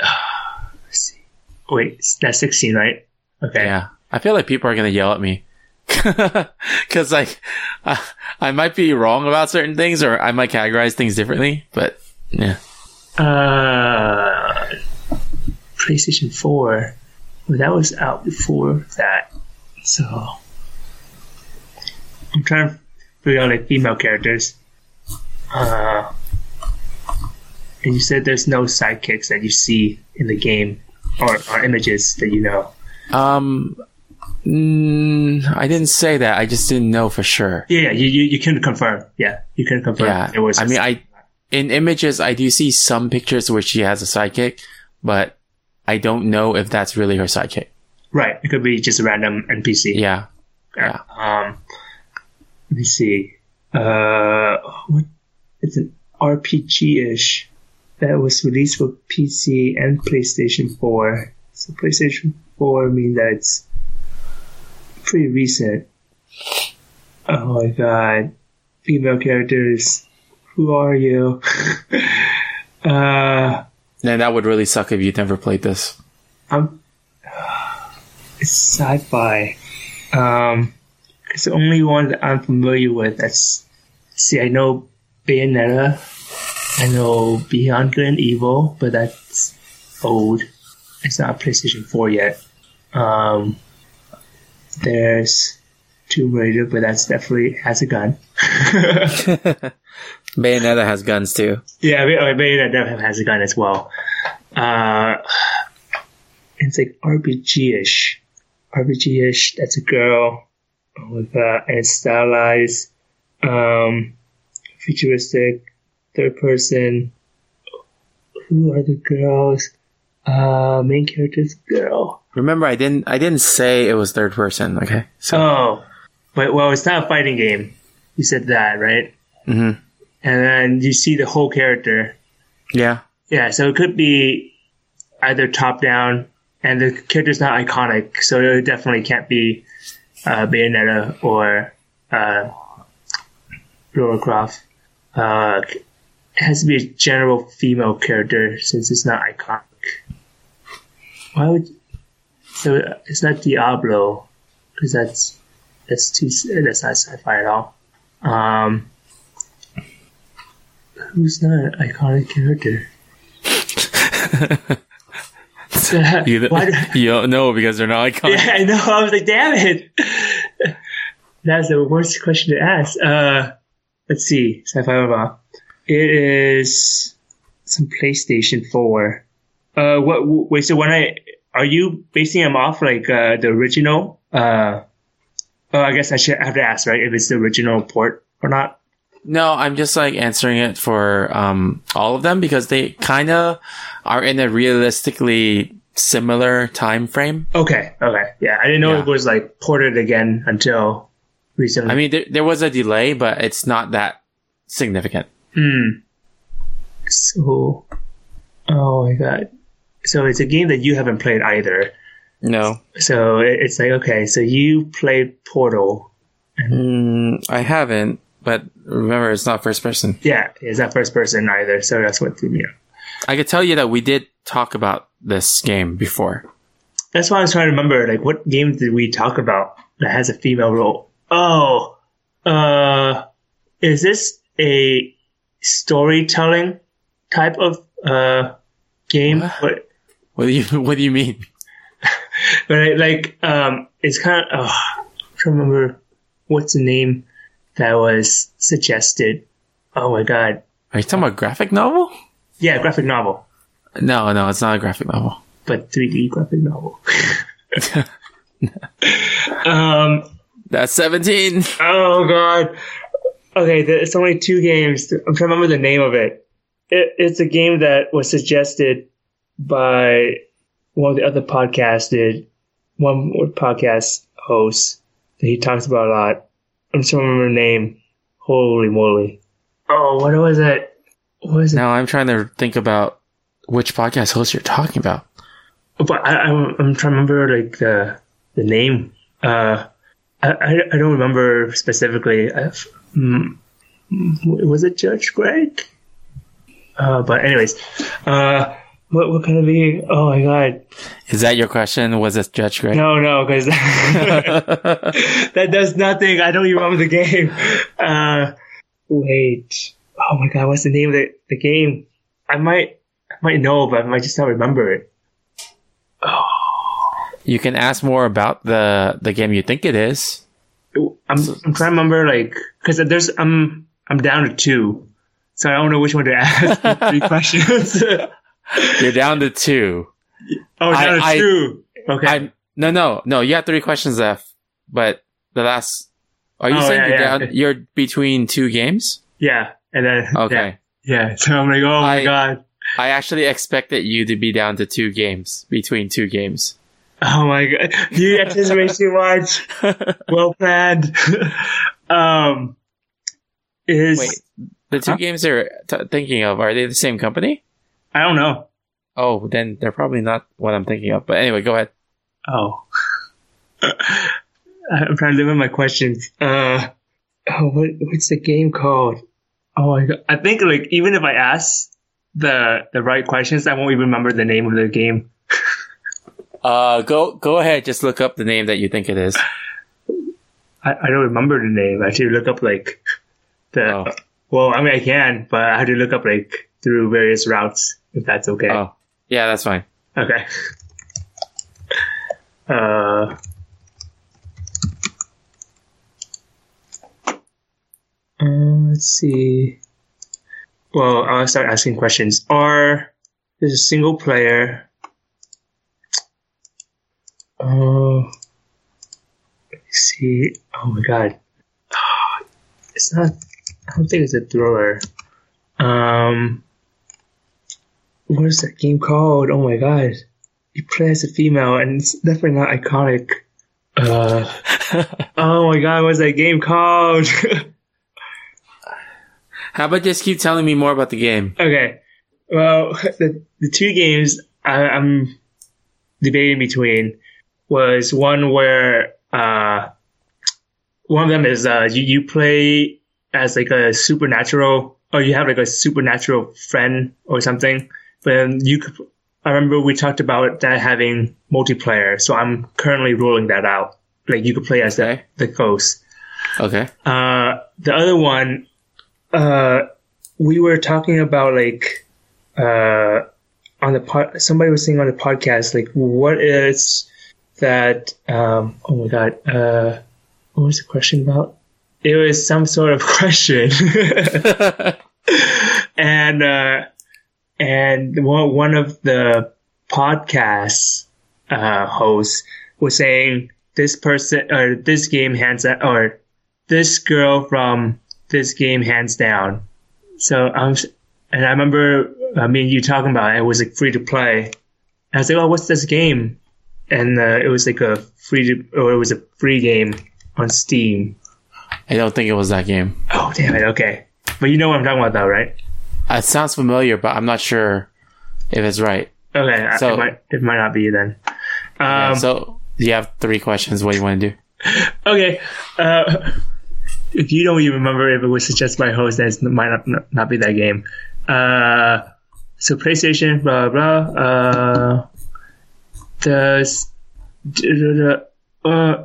let's see. Wait, that's sixteen, right? Okay. Yeah, I feel like people are gonna yell at me because like uh, I might be wrong about certain things, or I might categorize things differently. But yeah, Uh, PlayStation Four. Well, that was out before that, so I'm trying to figure out like female characters. Uh, and you said there's no sidekicks that you see in the game or, or images that you know. um, mm, I didn't say that. I just didn't know for sure. Yeah, yeah, you you, you can confirm. Yeah, you can confirm. Yeah, it was. I mean, I in images I do see some pictures where she has a sidekick, but I don't know if that's really her sidekick. right. It could be just a random NPC. Yeah, yeah. Um, let me see. Uh, what? It's an RPG-ish that was released for PC and PlayStation 4. So PlayStation 4 means that it's pretty recent. Oh my god. Female characters. Who are you? uh, And that would really suck if you'd never played this. I'm. It's sci-fi. Um, it's the only one that I'm familiar with. That's see, I know Bayonetta. I know Beyond Good and Evil, but that's old. It's not PlayStation 4 yet. Um, there's Tomb Raider, but that's definitely has a gun. Bayonetta has guns too. Yeah, Bayonetta definitely has a gun as well. Uh, it's like RPG-ish. RPG-ish, that's a girl with, uh, and stylized, um, futuristic, third person. Who are the girls? Uh, main character's girl. Remember, I didn't. I didn't say it was third person. Okay, so Oh, but well, it's not a fighting game. You said that, right? Mhm. And then you see the whole character. yeah, Yeah, so it could be either top down, and the character's not iconic, so it definitely can't be uh, Bayonetta or uh, Lara Croft. Uh, it has to be a general female character since it's not iconic. Why would so it's not Diablo because that's that's too that's not sci-fi at all. Um, who's not an iconic character? You, you don't know because they're not iconic. Yeah, I know. I was like, damn it. That's the worst question to ask. Uh, let's see. Sci-fi mobile. It is some PlayStation 4. Uh, what, wait, so when I, are you basing them off like, uh, the original? Uh, oh, I guess I should have to ask, right? If it's the original port or not? No, I'm just like answering it for um, all of them because they kind of are in a realistically similar time frame. Okay. Okay. Yeah. I didn't know Yeah. it was like ported again until recently. I mean, there, there was a delay, but it's not that significant. Hmm. So, oh my god. So it's a game that you haven't played either. No, So it's like, okay, so you played Portal. mm, I haven't. But remember, it's not first person. Yeah, it's not first person either. So that's what threw me off. I could tell you that we did talk about this game before. That's why I was trying to remember, like, what game did we talk about that has a female role? Oh, uh, is this a storytelling type of, uh, game? What? What? What do you What do you mean? But I, like, um, it's kind of, oh, I'm trying to remember what's the name that was suggested. Oh my god. Are you talking about graphic novel? Yeah, graphic novel, No, no, it's not a graphic novel. but 3D graphic novel. um, That's seventeen. oh god. Okay, the, it's only two games. I'm trying to remember the name of it. it. It's a game that was suggested by one of the other podcasted, one podcast hosts that he talks about a lot. I'm to remember the name. Holy moly. Oh, what was it? What was it? Now I'm trying to think about which podcast host you're talking about. But I, I'm, I'm trying to remember like the the name. Uh, I, I, I don't remember specifically. i mm, was it Judge Greg? Uh, but anyways, uh, what what can it be? Oh my god, Is that your question? Was it Judge Greg? no, no, because that does nothing. I don't even remember the game. Uh, wait, oh my god, what's the name of the, the game? I might I might know, but I might just not remember it. Oh. You can ask more about the the game you think it is. I'm I'm trying to remember like because there's I'm I'm down to two, so I don't know which one to ask. Three questions. You're down to two. oh, I- down to two. Okay. I no no no. You have three questions left, but the last. Are you Oh, saying yeah, you're yeah. down? You're between two games. yeah, and then Okay. Yeah, yeah. So I'm like, oh my I- god, I actually expected you to be down to two games between two games. oh my god, you anticipate too much. well planned. um, is Wait, the two Huh? games they're t- thinking of are they the same company? I don't know. Oh, then they're probably not what I'm thinking of. But anyway, go ahead. Oh. I'm trying to limit my questions. Uh, oh, what, what's the game called? Oh my god. I think like even if I ask the the right questions, I won't even remember the name of the game. Uh, go go ahead. Just look up the name that you think it is. I, I don't remember the name. I should look up like the Oh. well, I mean I can, but I have to look up like through various routes if that's okay. Oh, yeah, that's fine. Okay. Uh. uh, let's see. Well, I'll start asking questions. Are there's a single player? Oh, let me see. Oh my god, it's not. I don't think it's a thriller. Um, what is that game called? Oh my god you play as a female, and it's definitely not iconic. Uh, oh my god, what's that game called? How about just keep telling me more about the game? okay, well, the, the two games I, I'm debating between was one where uh, one of them is uh, you you play as like a supernatural, or you have like a supernatural friend or something. Then you could. I remember we talked about that having multiplayer, so I'm currently rolling that out. Like you could play as Okay. the the ghost. Okay. Uh, the other one, uh, we were talking about like, uh, on the pod, somebody was saying on the podcast, like, what is that, um, oh my god, uh, what was the question about? It was some sort of question. and, uh, and one, of the podcast, uh, hosts was saying this person, or this game hands out, or this girl from this game hands down. So I'm, and I remember uh, me and you talking about it, it was like free to play. And I was like, oh, what's this game? And uh, it was like a free to, or it was a free game on Steam. I don't think it was that game. Oh, damn it. Okay. But you know what I'm talking about though, right? It sounds familiar, but I'm not sure if it's right. Okay. So- it might, it might not be then. Yeah, Um, so you have three questions. What do you want to do? okay. Uh, if you don't even remember if it was suggested by host, then it might not, not be that game. Uh, so PlayStation, blah blah. Uh, does uh, uh,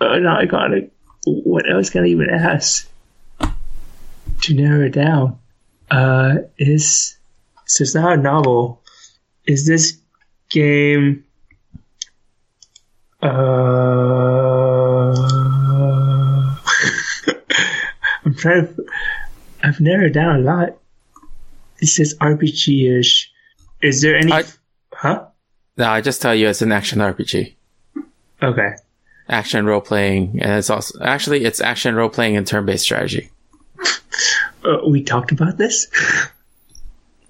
not iconic. What else can I even ask to narrow it down? Uh, is so it's not a novel. Is this game? Uh, I'm trying to. I've narrowed down a lot. It says RPG ish. Is there any? I- huh? No, I just tell you it's an action RPG. Okay. Action role playing, and it's also actually it's action role playing and turn based strategy. Uh, we talked about this.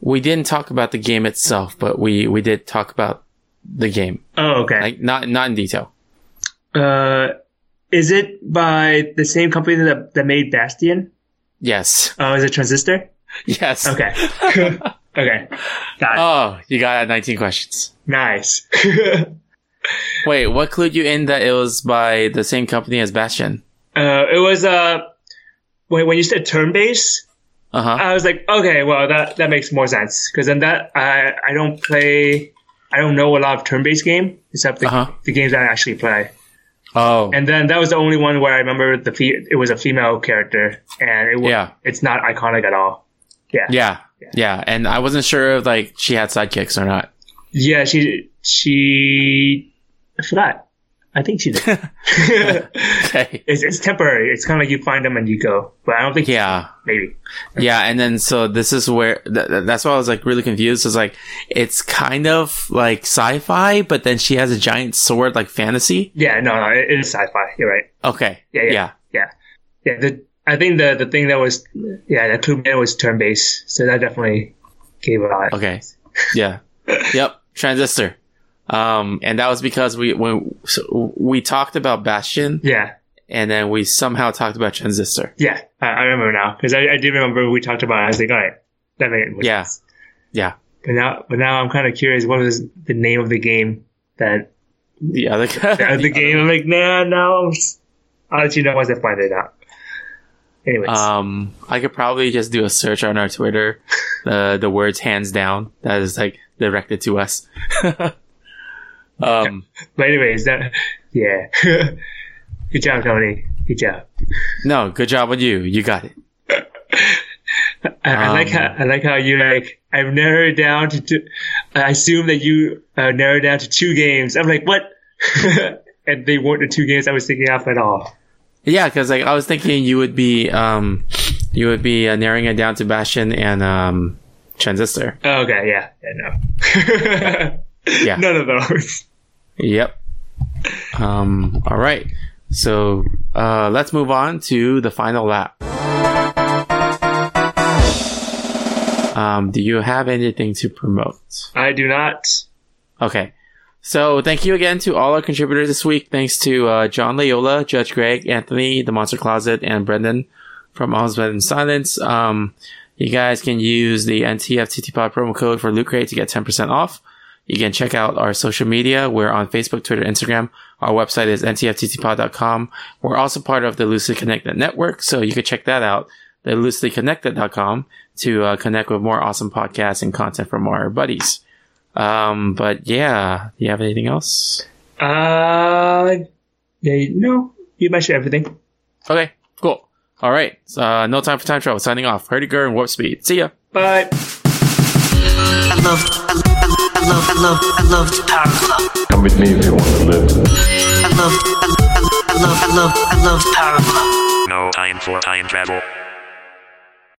We didn't talk about the game itself, but we we did talk about the game, Oh, okay. like not not in detail. uh, is it by the same company that that made Bastion? Yes, Oh, is it Transistor? yes. Okay. okay. Got it. Oh, you got 19 questions. nice. Wait, what clued you in that it was by the same company as Bastion? uh, it was uh, when when you said turn based. Uh huh. I was like, okay, well that that makes more sense because then that I I don't play, I don't know a lot of turn-based game except the, Uh-huh. the games that I actually play. Oh, And then that was the only one where I remember the fe- it was a female character and it was, Yeah. it's not iconic at all. Yeah, yeah, yeah. And I wasn't sure if like she had sidekicks or not. yeah. She she I forgot. I think she did. Okay. it's, it's temporary. It's kind of like you find them and you go, but I don't think Yeah. maybe. Yeah, and then so this is where th- th- that's why I was like really confused. It's like it's kind of like sci-fi, but then she has a giant sword, like fantasy. Yeah, no, no, it, it is sci-fi. You're right. Okay, Yeah, yeah. yeah, Yeah, yeah. The I think the the thing that was yeah that clue man was turn based, so that definitely gave a lot. okay, yeah, yep. Transistor, um, and that was because we when so we talked about Bastion, Yeah, and then we somehow talked about Transistor. yeah. I, I remember now because I, I did remember we talked about. it. I was like, all right, that Yeah. sense. Yeah, But now, but now I'm kind of curious. What was the name of the game that the other guy, the, the game? I'm like, nah, no. I'll let you know once I find it out. Anyways, Um, I could probably just do a search on our Twitter, the the words "hands down" that is like directed to us. um, but anyways, that yeah. Good job, Tony. Good job. no, good job with you. You got it. I, I like Um, how I like how you like. I've narrowed it down to two. I assume that you uh, narrowed down to two games. I'm like, what? and they weren't the two games I was thinking of at all. Yeah, because like I was thinking you would be um, you would be uh, narrowing it down to Bastion and um, Transistor. Oh, okay, yeah, yeah, no, Yeah. none of those. Yep. Um. All right. So uh, let's move on to the final lap. Um, do you have anything to promote? I do not. Okay. So thank you again to all our contributors this week. Thanks to uh, John Layola, Judge Greg, Anthony, The Monster Closet, and Brendan from Bed in Silence. Um, you guys can use the NTFTTPod promo code for Loot Crate to get 10% off. You can check out our social media. We're on Facebook, Twitter, Instagram. Our website is ntfttpod.com. We're also part of the Loosely Connected network, so you can check that out, the looselyconnected.com, to uh, connect with more awesome podcasts and content from our buddies. Um, but yeah, do you have anything else? Uh, yeah, no, you mentioned everything. Okay, cool. All right. Uh, no time for time travel. Signing off. Herdiger and Warp Speed. See ya. Bye. I love, I love, I love, I love, I love the Power Club. Come with me if you want to live. I love, I love, I love, I love, I love the Power Club. No time for time travel.